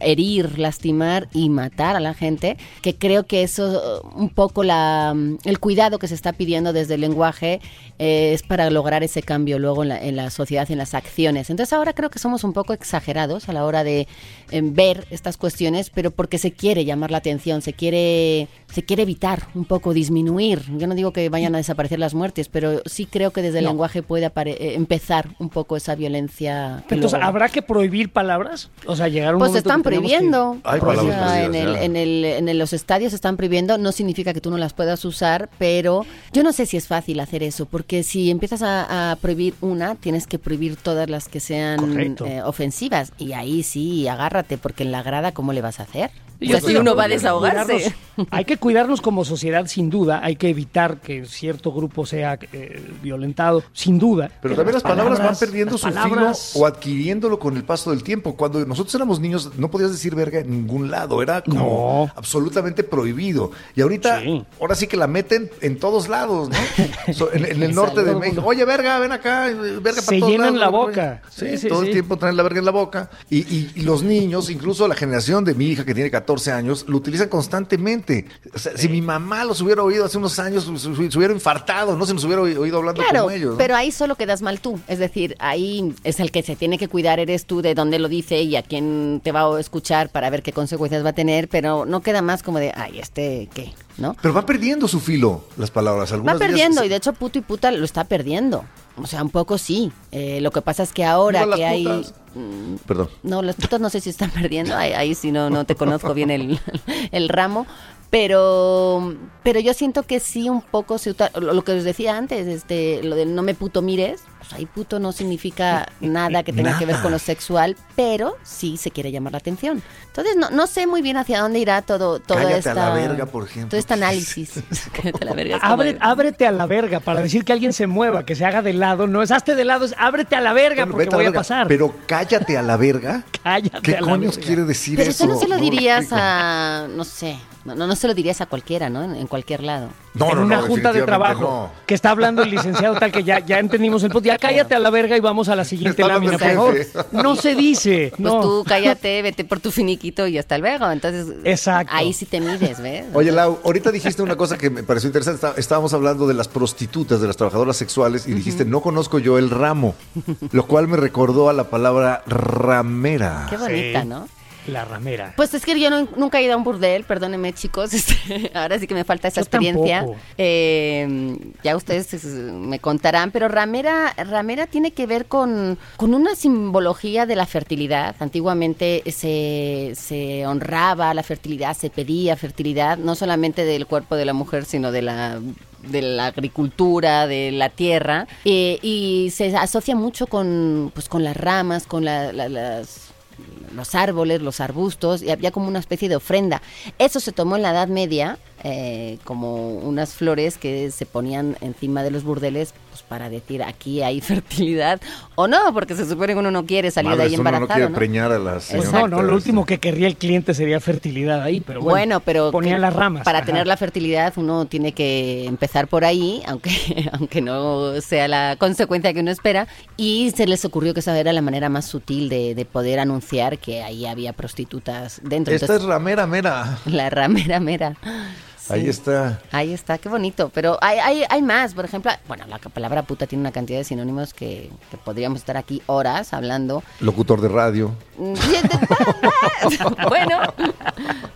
herir, lastimar y matar a la gente, que creo que eso, uh, un poco la, mm, el cuidado que se está pidiendo desde el lenguaje eh, es para lograr ese cambio luego en la, en la sociedad, en las acciones. Entonces ahora creo que somos un poco exagerados a la hora de eh, ver estas cuestiones, pero porque se quiere llamar la atención, se quiere, se quiere evitar un poco, disminuir. Yo no digo que vayan a desaparecer las muertes, pero sí creo que desde el No. lenguaje puede eh, empezar un poco esa violencia. que Entonces, ¿habrá que prohibir palabras? O sea, llegar a un pues se momento están que tenemos que- prohibiendo. O sea, en, el, en, el, en el- los estadios se están prohibiendo. No significa que tú no las puedas usar, pero yo no sé si es fácil hacer eso, porque si empiezas a, a prohibir una, tienes que prohibir todas las que sean eh, ofensivas. Y ahí sí, agárrate, porque en la grada, ¿cómo le vas a hacer? Si de uno va a desahogarse. hay que cuidarnos como sociedad, sin duda. Hay que evitar que cierto grupo sea eh, violentado, sin duda. Pero también las palabras, van perdiendo su palabras- filo o adquiriéndolo con el paso del tiempo. Cuando nosotros éramos niños no podías decir verga en ningún lado, era como No. absolutamente prohibido. Y ahorita, Sí. ahora sí que la meten en todos lados, ¿no? So, en, en el norte de México. Oye, verga, ven acá, verga para Se todos llenan lados, la boca. Sí, Sí, sí, todo sí. el tiempo traen la verga en la boca. Y, y- y los niños, incluso la generación de mi hija que tiene 14 años, lo utilizan constantemente. O sea, Si mi mamá los hubiera oído hace unos años, se, hubiera infartado, no se nos hubiera oí- oído hablando Claro, como ellos. ¿no? pero ahí solo quedas mal tú. Es decir, ahí es el que se tiene que cuidar, eres tú de dónde lo dice y a quién te va a escuchar para ver qué consecuencias va a tener, pero no queda más como de, ay, este, ¿qué? ¿No? Pero van perdiendo su filo las palabras. Va Algunas ellas perdiendo y de hecho puto y puta lo está perdiendo. O sea, un poco sí. Eh, lo que pasa es que ahora las que hay... putas. Perdón. No, los putos no sé si están perdiendo, ahí, ahí sí no, no te conozco bien el, el ramo, pero, pero yo siento que sí un poco se lo que os decía antes, este, lo de no me puto mires, pues ahí puto no significa nada que tenga que ver con lo sexual, pero sí se quiere llamar la atención. Entonces no, no sé muy bien hacia dónde irá todo, todo Cállate esta, a la verga, por ejemplo. todo este análisis. Cállate a la verga, como Abre- de- ábrete a la verga para decir que alguien se mueva, que se haga de lado. No es hazte de lado, es ábrete a la verga Bueno, porque a voy a pasar. Pero cállate a la verga. Cállate ¿Qué a la coños verga. quiere decir Pero eso? eso no se lo dirías a, no sé, no, no, no se lo dirías a cualquiera, ¿no? En, en cualquier lado. No, en no, una no, junta de trabajo no. que está hablando el licenciado tal que ya, ya entendimos el punto. Ya cállate a la verga y vamos a la siguiente Está lámina, por favor. No se dice. Pues no. tú cállate, vete por tu finiquito y hasta luego. Entonces, Exacto. ahí sí te mides, ¿ves? Oye, Lau, ahorita dijiste una cosa que me pareció interesante. Está- Estábamos hablando de las prostitutas, de las trabajadoras sexuales, y dijiste, no conozco yo el ramo, lo cual me recordó a la palabra ramera. Qué bonita, Sí. ¿no? La ramera. Pues es que yo no- nunca he ido a un burdel, perdónenme chicos, este, ahora sí que me falta esa Yo experiencia. Eh, ya ustedes eh, me contarán, pero ramera, ramera tiene que ver con, con una simbología de la fertilidad. Antiguamente se, se honraba la fertilidad, se pedía fertilidad, no solamente del cuerpo de la mujer, sino de la de la agricultura, de la tierra, eh, y se asocia mucho con, pues, con las ramas, con la- la- las los árboles, los arbustos, y había como una especie de ofrenda. Eso se tomó en la Edad Media eh, como unas flores que se ponían encima de los burdeles pues, para decir aquí hay fertilidad o no, porque se supone que uno no quiere salir de Madres, ahí uno no embarazado. quiere ¿no? preñar a las no, no, lo último que querría el cliente sería fertilidad ahí, pero bueno. Bueno, pero ponían que- las ramas. Para ajá. tener la fertilidad uno tiene que empezar por ahí, aunque, aunque no sea la consecuencia que uno espera. Y se les ocurrió que esa era la manera más sutil de, de poder anunciar que ahí había prostitutas dentro. Esta Entonces, es ramera, mera. la ramera mera. Sí. Ahí está. Ahí está, qué bonito. Pero hay, hay, hay más, por ejemplo, bueno, la palabra puta tiene una cantidad de sinónimos que, que podríamos estar aquí horas hablando. Locutor de radio. bueno,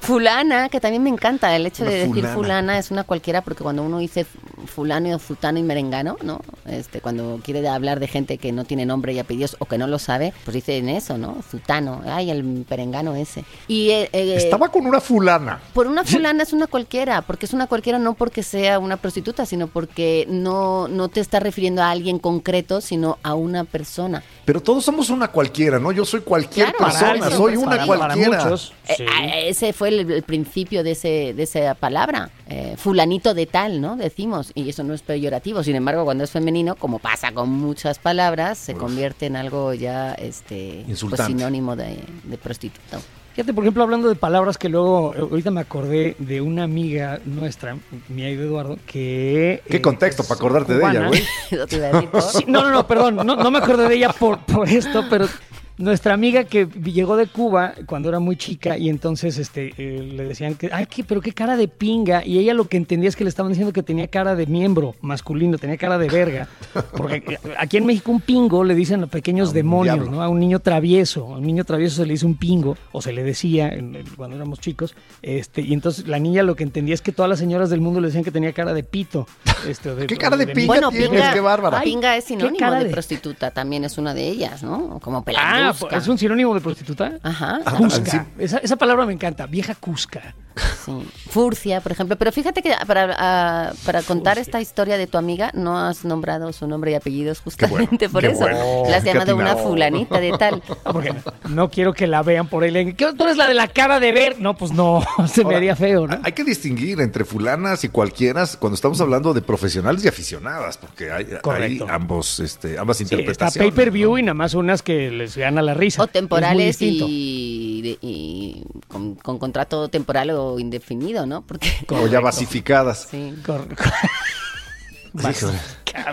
fulana, que también me encanta el hecho Una de decir fulana. fulana es una cualquiera porque cuando uno dice fulano o zutano y merengano, ¿no? Este, cuando quiere hablar de gente que no tiene nombre y apellidos o que no lo sabe, pues dicen eso, ¿no? Zutano, ay, el perengano ese. Y eh, eh, Estaba con una fulana. por una fulana es una cualquiera, porque es una cualquiera no porque sea una prostituta, sino porque no, no te está refiriendo a alguien concreto, sino a una persona. Pero todos somos una cualquiera, ¿no? Yo soy cualquier Claro, persona, para soy una para- para cualquiera. muchos. Eh, sí. ah, ese fue el, el principio de, ese, de esa palabra, eh, fulanito de tal, ¿no? Decimos, y eso no es peyorativo, sin embargo, cuando es femenino, como pasa con muchas palabras, se convierte en algo ya este, pues, sinónimo de, de prostituta. Fíjate, por ejemplo, hablando de palabras que luego, eh, ahorita me acordé de una amiga nuestra, mi amigo Eduardo, que... ¿Qué eh, contexto para acordarte de ella, güey? No, no, no, perdón, no, no me acordé de ella por, por esto, pero nuestra amiga que llegó de Cuba cuando era muy chica y entonces este eh, le decían que, ay, qué, pero qué cara de pinga, y ella lo que entendía es que le estaban diciendo que tenía cara de miembro masculino, tenía cara de verga, porque eh, aquí en México un pingo le dicen a pequeños A demonios, diablo. ¿no? A un niño travieso, a un niño travieso se le dice un pingo, o se le decía en- en- cuando éramos chicos, este, y entonces la niña lo que entendía es que todas las señoras del mundo le decían que tenía cara de pito. Este, de- ¿Qué cara de o pinga Bueno, tienes? pinga, ¡Qué bárbara! Ay, pinga es sinónimo cara de, de- prostituta, también es una de ellas, ¿no? Como Ah, es un sinónimo de prostituta. Ajá. Ah, Cusca. sí. Esa, esa palabra me encanta, vieja cusca. Sí. Furcia, por ejemplo. Pero fíjate que para, ah, para contar esta historia de tu amiga, no has nombrado su nombre y apellidos justamente por eso. bueno. La has llamado una fulanita de tal. Porque no quiero que la vean por ahí. Le digan, ¿Qué, ¿Tú eres la de la cara de ver? No, pues no, se me Ahora, haría feo, ¿no? Hay que distinguir entre fulanas y cualquieras cuando estamos hablando de profesionales y aficionadas, porque hay, ambos, este, ambas Sí, está interpretaciones. pay-per-view ¿no? y nada más unas que les gana la risa. O Es temporales y, de- y con, con contrato temporal o indefinido, ¿no? Porque O ya basificadas. sí. Cor-.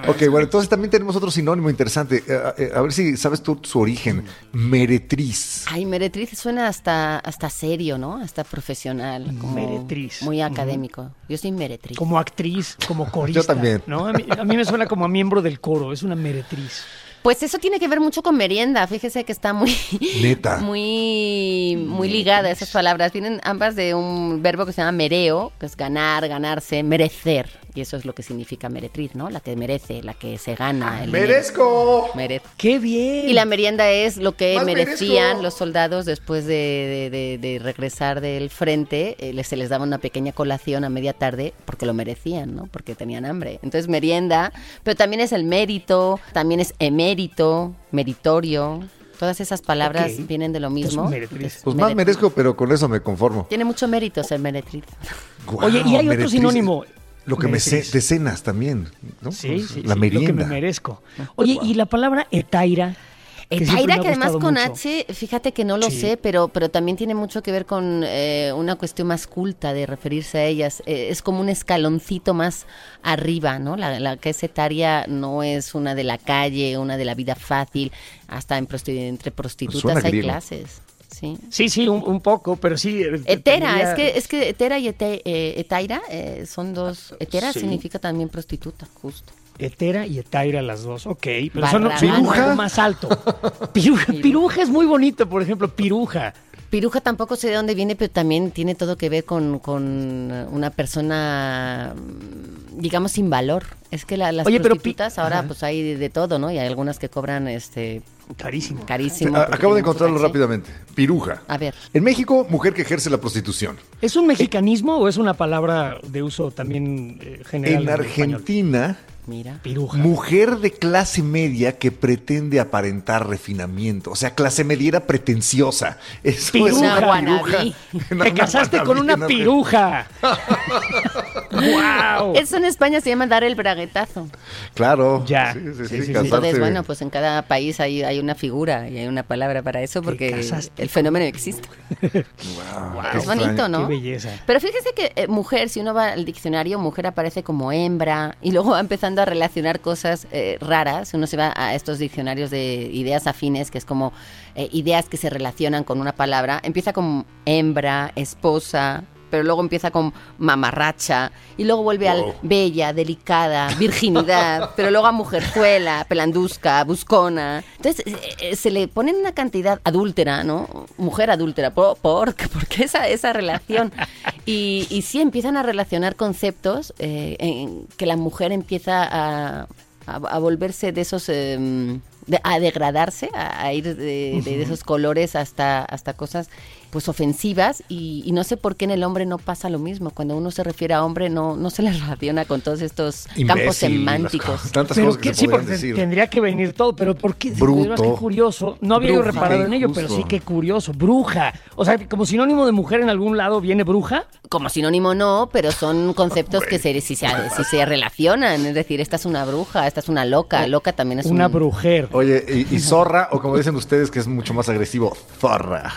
Ok, bueno, entonces también tenemos otro sinónimo interesante. Eh, eh, a ver si sabes tú su origen. Meretriz. Ay, meretriz suena hasta hasta serio, ¿no? Hasta profesional. Como Meretriz. Muy académico. Yo soy meretriz. Como actriz, como corista. Yo también. ¿no? A, mí, a mí me suena como a miembro del coro, es una meretriz. Pues eso tiene que ver mucho con merienda. Fíjese que está muy, Neta. muy, muy ligada esas palabras. Vienen ambas de un verbo que se llama mereo, que es ganar, ganarse, merecer. Y eso es lo que significa meretriz, ¿no? La que merece, la que se gana. el. ¡Merezco! Merece. ¡Qué bien! Y la merienda es lo que Más merecían merezco. los soldados después de, de- de- de regresar del frente. eh, se les daba una pequeña colación a media tarde porque lo merecían, ¿no? Porque tenían hambre. Entonces merienda, pero también es el mérito, también es emérito, meritorio. Todas esas palabras Ok. vienen de lo mismo. Pues más Meretriz. merezco, pero con eso me conformo. Tiene mucho mérito ser meretriz. Oye, y hay otro meretriz. sinónimo. Lo que me sé, Meretriz. de cenas también. ¿no? Sí, sí, La sí, merienda. Lo que me merezco. Oye, y la palabra etaira. Etaira, que además con mucho. H, fíjate que no lo Sí. sé, pero, pero también tiene mucho que ver con eh, una cuestión más culta de referirse a ellas. Eh, es como un escaloncito más arriba, ¿no? La, la que es etaria no es una de la calle, una de la vida fácil, hasta en prosti- entre prostitutas Suena hay griego. clases. Sí. Sí, sí, un, un poco, pero sí. eh, Etera, tendría- es que, es que etera y ete- eh, etaira eh, son dos. Etera Sí. significa también prostituta, justo. Etera y etaira las dos, ok. Pero son, Barragán. son ¿Piruja? más alto. Piruja, piruja es muy bonito, por ejemplo, piruja. Piruja tampoco sé de dónde viene, pero también tiene todo que ver con, con una persona, mm, digamos, sin valor. Es que la- las Oye, pero pi- prostitutas ahora Ajá. pues hay de, de todo, ¿no? Y hay algunas que cobran este Carísimo. carísimo. Acabo de encontrarlo rápidamente. Piruja. A ver, En México, mujer que ejerce la prostitución. ¿Es un mexicanismo o es una palabra de uso también eh, general? En español? Mira. Piruja. mujer de clase media que pretende aparentar refinamiento. O sea, clase mediera pretenciosa. Eso es Piruja. una Una piruja. Te casaste con una piruja. ¡Wow! Eso en España se llama dar el braguetazo. Claro. Ya. Sí, sí, Sí, sí, sí, sí. casarse- Entonces, bueno, pues en cada país hay, hay una figura y hay una palabra para eso porque el fenómeno existe. Wow, Es bonito. ¿no? Qué belleza. Pero fíjese que eh, mujer, si uno va al diccionario, mujer aparece como hembra y luego va empezando a relacionar cosas eh, raras. Uno se va a estos diccionarios de ideas afines, que es como eh, ideas que se relacionan con una palabra. Empieza con hembra, esposa, pero luego empieza con mamarracha y luego vuelve al bella, delicada, virginidad, pero luego a mujerzuela, pelandusca, buscona. Entonces eh, eh, se le ponen una cantidad adúltera, ¿no? Mujer adúltera, ¿por, por, por qué esa, esa relación? Y, y sí empiezan a relacionar conceptos eh, en que la mujer empieza a, a- a volverse de esos... em, de- a degradarse, a, a ir de, de- de esos colores hasta, hasta cosas pues ofensivas y, y no sé por qué en el hombre no pasa lo mismo. Cuando uno se refiere a hombre no, no se le relaciona con todos estos campos Imbécil, semánticos. Tantas Pero cosas que que, se sí, porque decir. tendría que venir todo, pero ¿por qué? Bruto. Qué curioso. No había yo reparado en ello, pero sí que curioso. Bruja. O sea, como sinónimo de mujer en algún lado viene bruja. Como sinónimo no, pero son conceptos que se, si, se, si se relacionan. Es decir, esta es una bruja, esta es una loca. Loca también es Una un- brujer. Oye, y, y zorra, o como dicen ustedes, que es mucho más agresivo, zorra.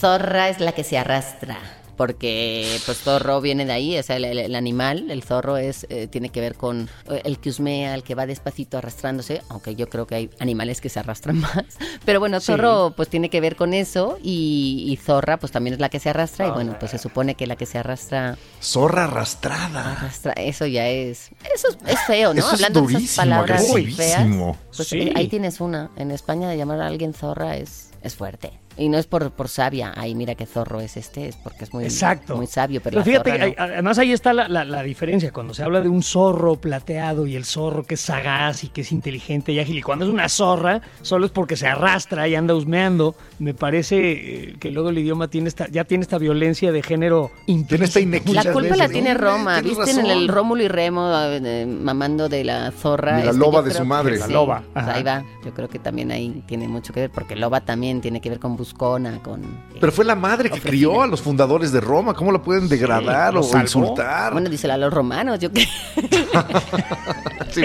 Zorra es la que se arrastra. Porque pues zorro viene de ahí, o sea, el, el- el animal, el zorro es eh, tiene que ver con eh, el que husmea, el que va despacito arrastrándose, aunque yo creo que hay animales que se arrastran más. Pero bueno, zorro pues tiene que ver con eso y, y zorra pues también es la que se arrastra y bueno, pues se supone que la que se arrastra, Zorra arrastrada. arrastra eso ya es, eso es, es feo, ¿no? Eso es Hablando de esas palabras feas. Pues Sí. ahí tienes una. En España de llamar a alguien zorra es, es fuerte. Y no es por, por sabia. Ay, mira qué zorro es este. Es porque es muy, Exacto. muy sabio. Pero, fíjate, hay- no. además ahí está la, la- la diferencia. Cuando se habla de un zorro plateado y el zorro que es sagaz y que es inteligente y ágil, y cuando es una zorra, solo es porque se arrastra y anda husmeando. Me parece eh, que luego el idioma tiene esta, ya tiene esta violencia de género Tiene esta implícita. inequidad. La culpa la tiene ¿no? Roma. Tienes ¿Viste en el Rómulo y Remo eh, mamando de la zorra? De la Este, loba de su madre. La sí. loba, Pues ajá. ahí va. Yo creo que también ahí tiene mucho que ver, porque loba también tiene que ver con buscona, con... Pero fue la madre que Ofrecida. crió a los fundadores de Roma. ¿Cómo la pueden degradar lo o salvó. insultar? Bueno, díselo a los romanos, yo que Sí,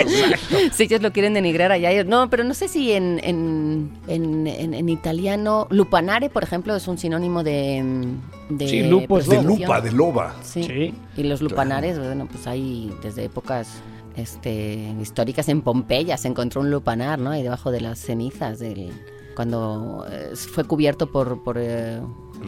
si ellos lo quieren denigrar allá. ellos- No, pero no sé si en, en, en, en- en italiano, lupanare, por ejemplo, es un sinónimo de... de Sí, lupo es De lupa, de loba. Sí. Sí. Y los lupanares, bueno, pues hay desde épocas este, históricas en Pompeya se encontró un lupanar, ¿no? Ahí debajo de las cenizas del cuando eh, fue cubierto por, por eh,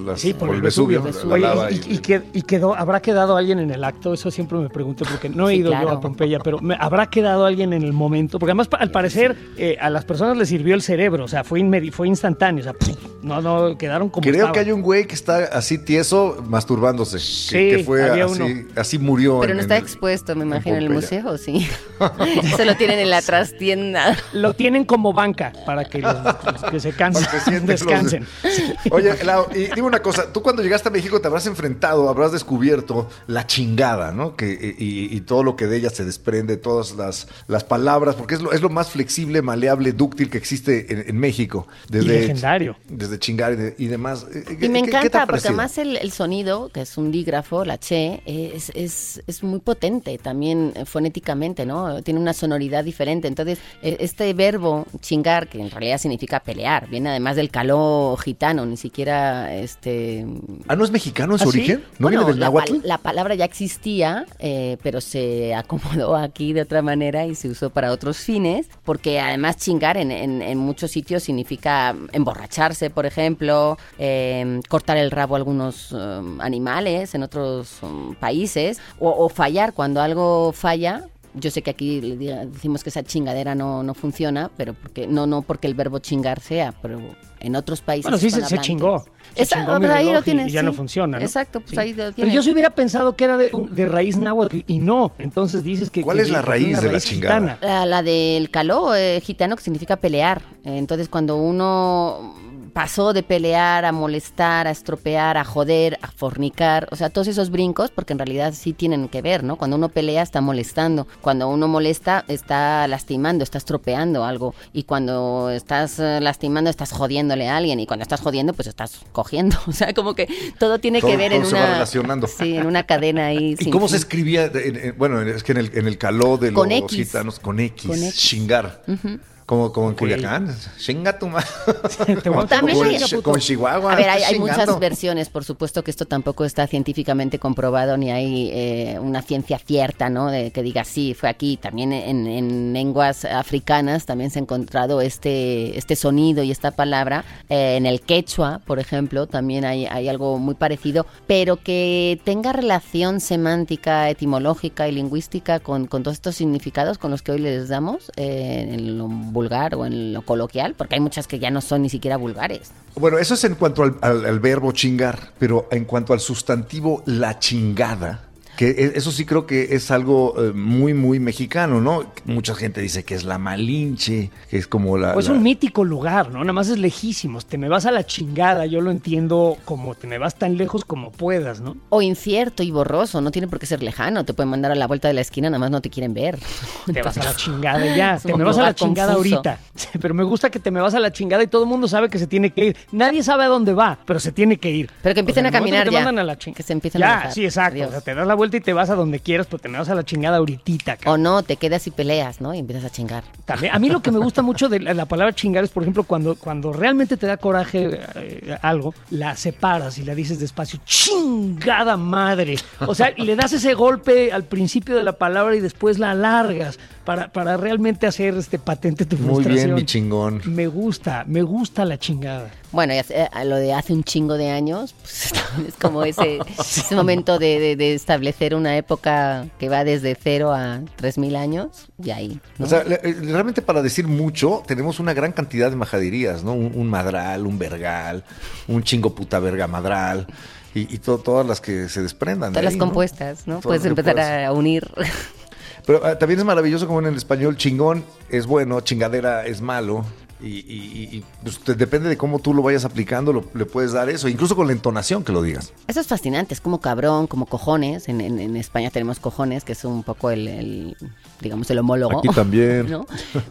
Las- Sí, por, el Vesubio. la Oye, lava y, y- y- y qued- y quedó, ¿habrá quedado alguien en el acto? Eso siempre me pregunto, porque no he Sí, ido yo a Pompeya, pero me- ¿habrá quedado alguien en el momento? Porque además, al parecer, eh, a las personas les sirvió el cerebro, o sea, fue, inmedi- fue instantáneo, o sea, no, no, quedaron como Creo estaban. que hay un güey que está así tieso masturbándose. Sí, que, que fue había así, uno. así murió. pero en- no está en- expuesto, me imagino, en el museo, sí. Se lo tienen en la trastienda. Lo tienen como banca para que los, los que se cansen, los- descansen. Oye, Lau, y dime una cosa, tú cuando llegaste a México te habrás enfrentado, habrás descubierto la chingada, ¿no? Que, y, y todo lo que de ella se desprende, todas las, las palabras, porque es lo, es lo más flexible, maleable, dúctil que existe en, en México. Desde, legendario. Desde chingar y, de- y demás. Eh, ¿Qué- Y me qué- qué te ha encanta, porque además el, el sonido, que es un dígrafo, la che, es, es, es muy potente también eh, fonéticamente, ¿no? Tiene una sonoridad diferente. Entonces, eh, este verbo chingar, que en realidad significa pelear, viene además del caló gitano, ni siquiera este. Ah, ¿no es mexicano en su ¿Ah, sí? origen? ¿No Bueno, viene del la, náhuatl? pal- la palabra ya existía, eh, pero se acomodó aquí de otra manera y se usó para otros fines, porque además chingar en, en- en muchos sitios significa emborracharse, por ejemplo, eh, cortar el rabo a algunos um, animales en otros um, países, o, o fallar cuando algo falla. Yo sé que aquí le diga- decimos que esa chingadera no, no funciona, pero porque no no porque el verbo chingar sea, pero en otros países Bueno, sí, se, se chingó. Se Esa- chingó mi pero ahí lo y- tienes, y ya no funciona, ¿no? Exacto, pues Sí. ahí lo Pero tienes. yo sí hubiera pensado que era de, de raíz náhuatl y no. Entonces dices que. ¿Cuál que es la raíz de la chingada? La, la del caló eh, gitano que significa pelear. Eh, Entonces cuando uno pasó de pelear a molestar, a estropear, a joder, a fornicar, o sea, todos esos brincos, porque en realidad sí tienen que ver, ¿no? Cuando uno pelea está molestando, cuando uno molesta está lastimando, está estropeando algo, y cuando estás eh, lastimando estás jodiéndole a alguien, y cuando estás jodiendo pues estás cogiendo, o sea, como que todo tiene Todo- que ver todo en se va una... relacionando. Sí, en una cadena ahí. ¿Y sin cómo se escribía? en- en- bueno, es que en el, en el caló de Con los X. gitanos, con X, Con X. chingar. Como, como en Ok. Culiacán, chinga tu madre. También como, hay- como en Chihuahua. A ver, hay, hay muchas versiones, por supuesto que esto tampoco está científicamente comprobado, ni hay eh, una ciencia cierta, ¿no? De que diga, sí, fue aquí. También en, en lenguas africanas también se ha encontrado este, este sonido y esta palabra. Eh, en el quechua, por ejemplo, también hay, hay algo muy parecido, pero que tenga relación semántica, etimológica y lingüística con, con todos estos significados con los que hoy les damos, eh, en lo vulgar o en lo coloquial, porque hay muchas que ya no son ni siquiera vulgares. Bueno, eso es en cuanto al, al- al verbo chingar, pero en cuanto al sustantivo la chingada, que e- eso sí creo que es algo eh, muy, muy mexicano, ¿no? Mucha gente dice que es la Malinche, que es como la... Pues la- un mítico lugar, ¿no? Nada más es lejísimos. Te me vas a la chingada, yo lo entiendo como te me vas tan lejos como puedas, ¿no? O incierto y borroso, no tiene por qué ser lejano, te pueden mandar a la vuelta de la esquina, nada más no te quieren ver. Te vas a la chingada ya. Es Te me vas a la chingada confuso. ahorita. Pero me gusta que te me vas a la chingada y todo el mundo sabe que se tiene que ir. Nadie sabe a dónde va, pero se tiene que ir. Pero que empiecen O sea, a caminar que te ya. mandan a la ching- Que se empiecen a Ya, alejar. sí, exacto. Adiós. O sea, te das la vuelta y te vas a donde quieras, pero te me vas a la chingada ahorita, cabrón. O no, te quedas y peleas, ¿no? Y empiezas a chingar. También, a mí lo que me gusta mucho de la, la palabra chingar es, por ejemplo, cuando, cuando realmente te da coraje eh, algo, la separas y la dices despacio, chingada madre. O sea, le das ese golpe al principio de la palabra y después la alargas para, para realmente hacer este patente tu Muy frustración. expresión. mi chingón. Me gusta, me gusta la chingada. Bueno, y a lo de hace un chingo de años, pues, es como ese, ese momento de, de- de establecer una época que va desde cero a tres mil años, y ahí. ¿no? O sea, eh, realmente para decir mucho, tenemos una gran cantidad de majaderías, ¿no? Un, un madral, un vergal, un chingo puta verga madral, y, y to- todas las que se desprendan. de Todas las compuestas, ¿no? Puedes empezar a unir. Pero ah, también es maravilloso como en el español chingón es bueno, chingadera es malo. Y, y- y- pues, te- depende de cómo tú lo vayas aplicando, lo- le puedes dar eso, incluso con la entonación que lo digas. Eso es fascinante, es como cabrón, como cojones. En, en- en España tenemos cojones, que es un poco el, el, digamos, el homólogo. Aquí también. ¿no?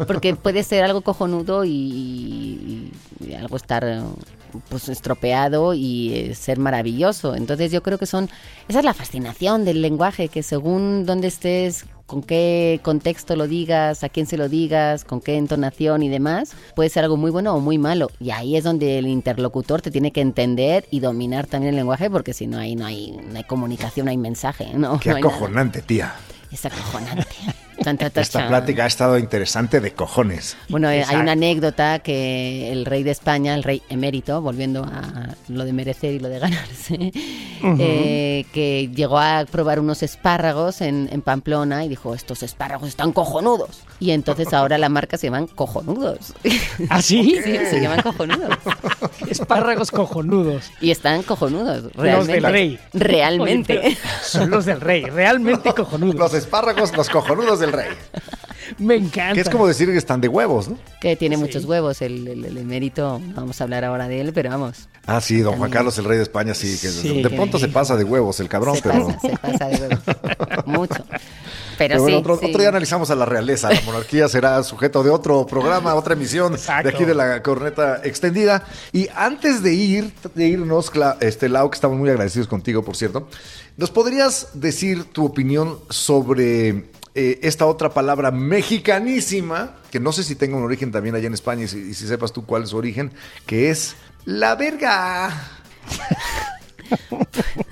Porque puede ser algo cojonudo y, algo estar pues estropeado y eh, ser maravilloso. Entonces yo creo que son esa es la fascinación del lenguaje que según dónde estés, con qué contexto lo digas, a quién se lo digas, con qué entonación y demás, puede ser algo muy bueno o muy malo. Y ahí es donde el interlocutor te tiene que entender y dominar también el lenguaje porque si no hay no hay, no hay comunicación, no hay mensaje, no, Qué no hay nada. acojonante, tía. Es acojonante. Tan, Esta plática ha estado interesante de cojones. Bueno, hay una anécdota que el rey de España, el rey emérito, volviendo a lo de merecer y lo de ganarse, eh, que llegó a probar unos espárragos en, en Pamplona y dijo, estos espárragos están cojonudos. Y entonces ahora la marca se llaman cojonudos. ¿Ah, sí? sí, se llaman cojonudos. Espárragos cojonudos. Y están cojonudos, Los realmente. del rey. Realmente. Oye, son los del rey, realmente cojonudos. Los espárragos, los cojonudos del rey. Me encanta. Que es como decir que están de huevos, ¿no? que tiene Sí. muchos huevos el, el- el emérito. Vamos a hablar ahora de él, pero vamos. Ah, sí, don Juan. Carlos, el rey de España, sí. Que Sí, de que pronto se pasa de huevos el cabrón, se pero... pasa, se pasa de huevos. Mucho. Pero, Pero bueno, sí, otro, sí. otro día analizamos a la realeza. La monarquía será sujeto de otro programa, otra emisión Exacto. de aquí de la corneta extendida. Y antes de ir, de irnos, este Lau, que estamos muy agradecidos contigo, por cierto, ¿nos podrías decir tu opinión sobre eh, esta otra palabra mexicanísima, que no sé si tenga un origen también allá en España y si, y si sepas tú cuál es su origen, que es la verga?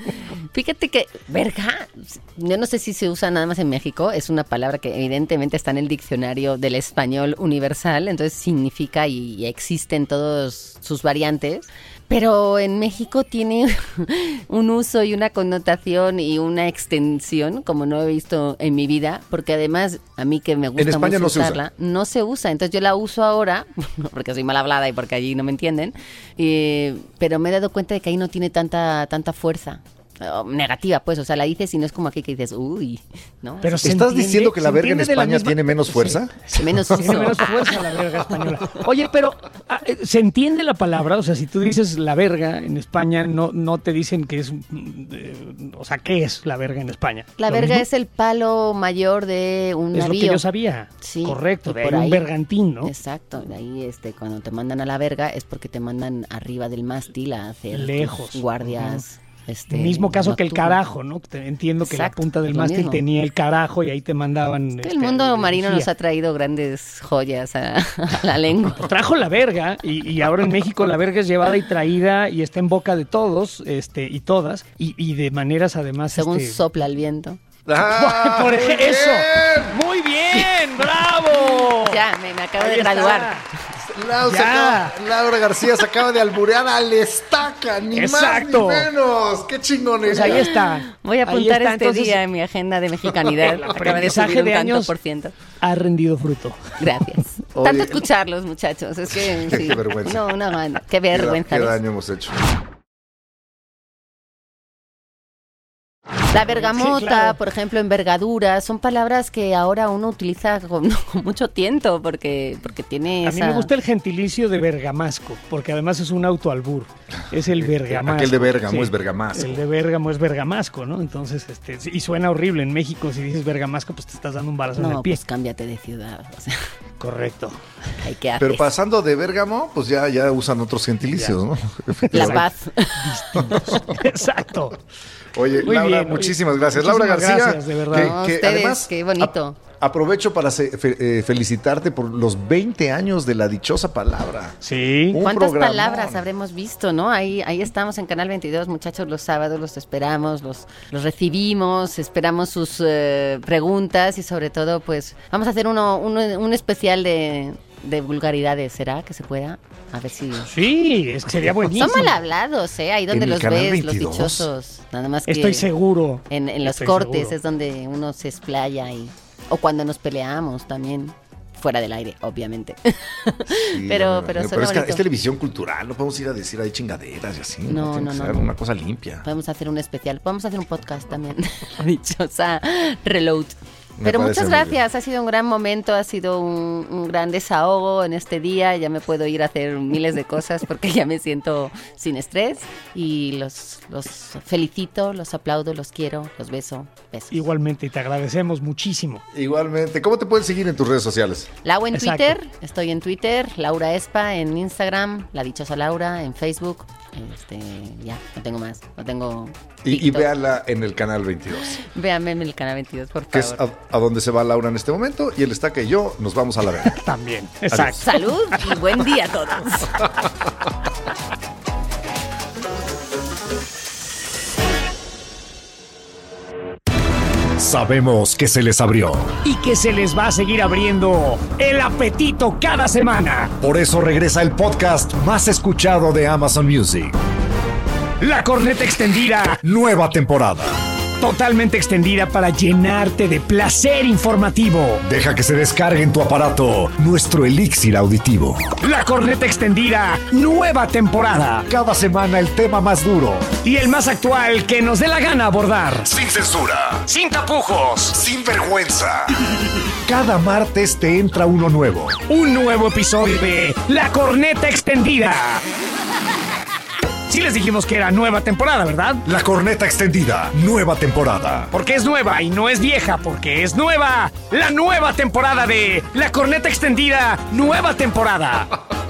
Fíjate que, verga, yo no sé si se usa nada más en México, es una palabra que evidentemente está en el diccionario del español universal, entonces significa y, y existe en todas sus variantes, pero en México tiene un uso y una connotación y una extensión como no he visto en mi vida, porque además a mí que me gusta España mucho no se usa. usarla, no se usa. Entonces yo la uso ahora, porque soy mal hablada y porque allí no me entienden, eh, pero me he dado cuenta de que ahí no tiene tanta, tanta fuerza. Eh, Negativa, pues, o sea, la dices y no es como aquí que dices, uy, ¿no? Pero ¿Estás entiende- diciendo que la verga en España misma- tiene menos Sí. fuerza? menos Tiene uso. menos fuerza la verga española. Oye, pero ah, eh, se entiende la palabra, o sea, si tú dices la verga en España, no, no te dicen que es, mm, eh, o sea, ¿qué es la verga en España? La ¿Lo verga mismo? es el palo mayor de un Es lo que navío. yo sabía. Sí, Correcto, por ahí un bergantín, ¿no? Exacto, de ahí este, cuando te mandan a la verga es porque te mandan arriba del mástil a hacer Lejos. guardias. Este, Mismo caso que el carajo, ¿no? Entiendo que la punta del mástil mismo. tenía el carajo y ahí te mandaban. El este, mundo marino nos ha traído grandes joyas a, a la lengua. Trajo la verga y, y ahora en México la verga es llevada y traída y está en boca de todos este, y todas y, y de maneras además. Según este, sopla el viento. ¡Ah, Por muy ej- bien! eso. Muy bien, bravo. Ya, me, me acabo Ahí de graduar. Se Ya. acaba- Laura García se acaba de alburear al estaca, ni Exacto. más ni menos. ¡Qué chingones! Pues ahí está. Voy a apuntar está, este entonces, día en mi agenda de mexicanidad. El Acaba de aprendizaje subir un de tanto años. por ciento. Ha rendido fruto. Gracias. Oye. Tanto escucharlos, muchachos. Es que sí. Qué vergüenza. No, una. Qué ¿Qué, da- vergüenza. qué ¿ves? daño hemos hecho? La bergamota, Sí, claro. por ejemplo, envergadura, son palabras que ahora uno utiliza con, con mucho tiento porque, porque tiene A mí esa... me gusta el gentilicio de bergamasco, porque además es un autoalbur. Es el bergamasco. Aquel de Bérgamo es bergamasco. El de Bérgamo es bergamasco, ¿no? Entonces, este, y suena horrible en México. Si dices bergamasco, pues te estás dando un balazo en No, el pie. pues cámbiate de ciudad. O sea, Correcto. hay que hacer Pero pasando de Bérgamo, pues ya, ya usan otros gentilicios, ¿no? la paz. Exacto. Oye, Muy Laura, bien, muchísimas gracias. muchísimas Laura García, gracias, de verdad. que- No, que ustedes, además qué bonito. ap- aprovecho para se- fe- eh, felicitarte por los 20 años de la dichosa palabra. Sí. Un ¿Cuántas programón. palabras habremos visto, no? Ahí, ahí estamos en Canal 22, muchachos, los sábados los esperamos, los, los recibimos, esperamos sus eh, preguntas y sobre todo, pues, vamos a hacer uno, uno- un especial de, de vulgaridades, ¿será que se pueda? A ver si... Sí, es que sería buenísimo. Son mal hablados, ¿eh? Ahí donde ¿En el los ves, los 22? dichosos. Nada más que Estoy seguro. en, en los Estoy cortes seguro. es donde uno se explaya y... O cuando nos peleamos también. Fuera del aire, obviamente. Sí, Pero- no, no, pero no, suena es, que es televisión cultural, no podemos ir a decir ahí chingaderas y así. No, Tiene no, que no, ser no. una cosa limpia. Podemos hacer un especial. Podemos hacer un podcast también. La dichosa Reload. Me Pero muchas gracias, ha sido un gran momento, ha sido un, un gran desahogo en este día, ya me puedo ir a hacer miles de cosas porque ya me siento sin estrés y los, los felicito, los aplaudo, los quiero, los beso, besos. Igualmente, y te agradecemos muchísimo. Igualmente, ¿cómo te pueden seguir en tus redes sociales? Lau en Exacto. Twitter, estoy en Twitter, Laura Espa en Instagram, La Dichosa Laura en Facebook, este, ya, no tengo más, no tengo... Y, y véanla en el canal 22, Véanme en el canal 22, por que es favor. a, a donde se va Laura en este momento. Y él está que yo nos vamos a la verga. También. Exacto. Salud y buen día a todos. Sabemos que se les abrió. Y que se les va a seguir abriendo el apetito cada semana. Por eso regresa el podcast más escuchado de Amazon Music. La corneta extendida, Nueva temporada. Totalmente extendida para llenarte de placer informativo. Deja que se descargue en tu aparato nuestro elixir auditivo. La corneta extendida, nueva temporada. Cada semana el tema más duro. Y el más actual que nos dé la gana abordar. Sin censura. Sin tapujos. Sin vergüenza. Cada martes te entra uno nuevo. Un nuevo episodio de La corneta extendida. Sí les dijimos que era nueva temporada, ¿verdad? La corneta extendida. Nueva temporada. Porque es nueva y no es vieja, porque es nueva. La nueva temporada de La corneta extendida, nueva temporada.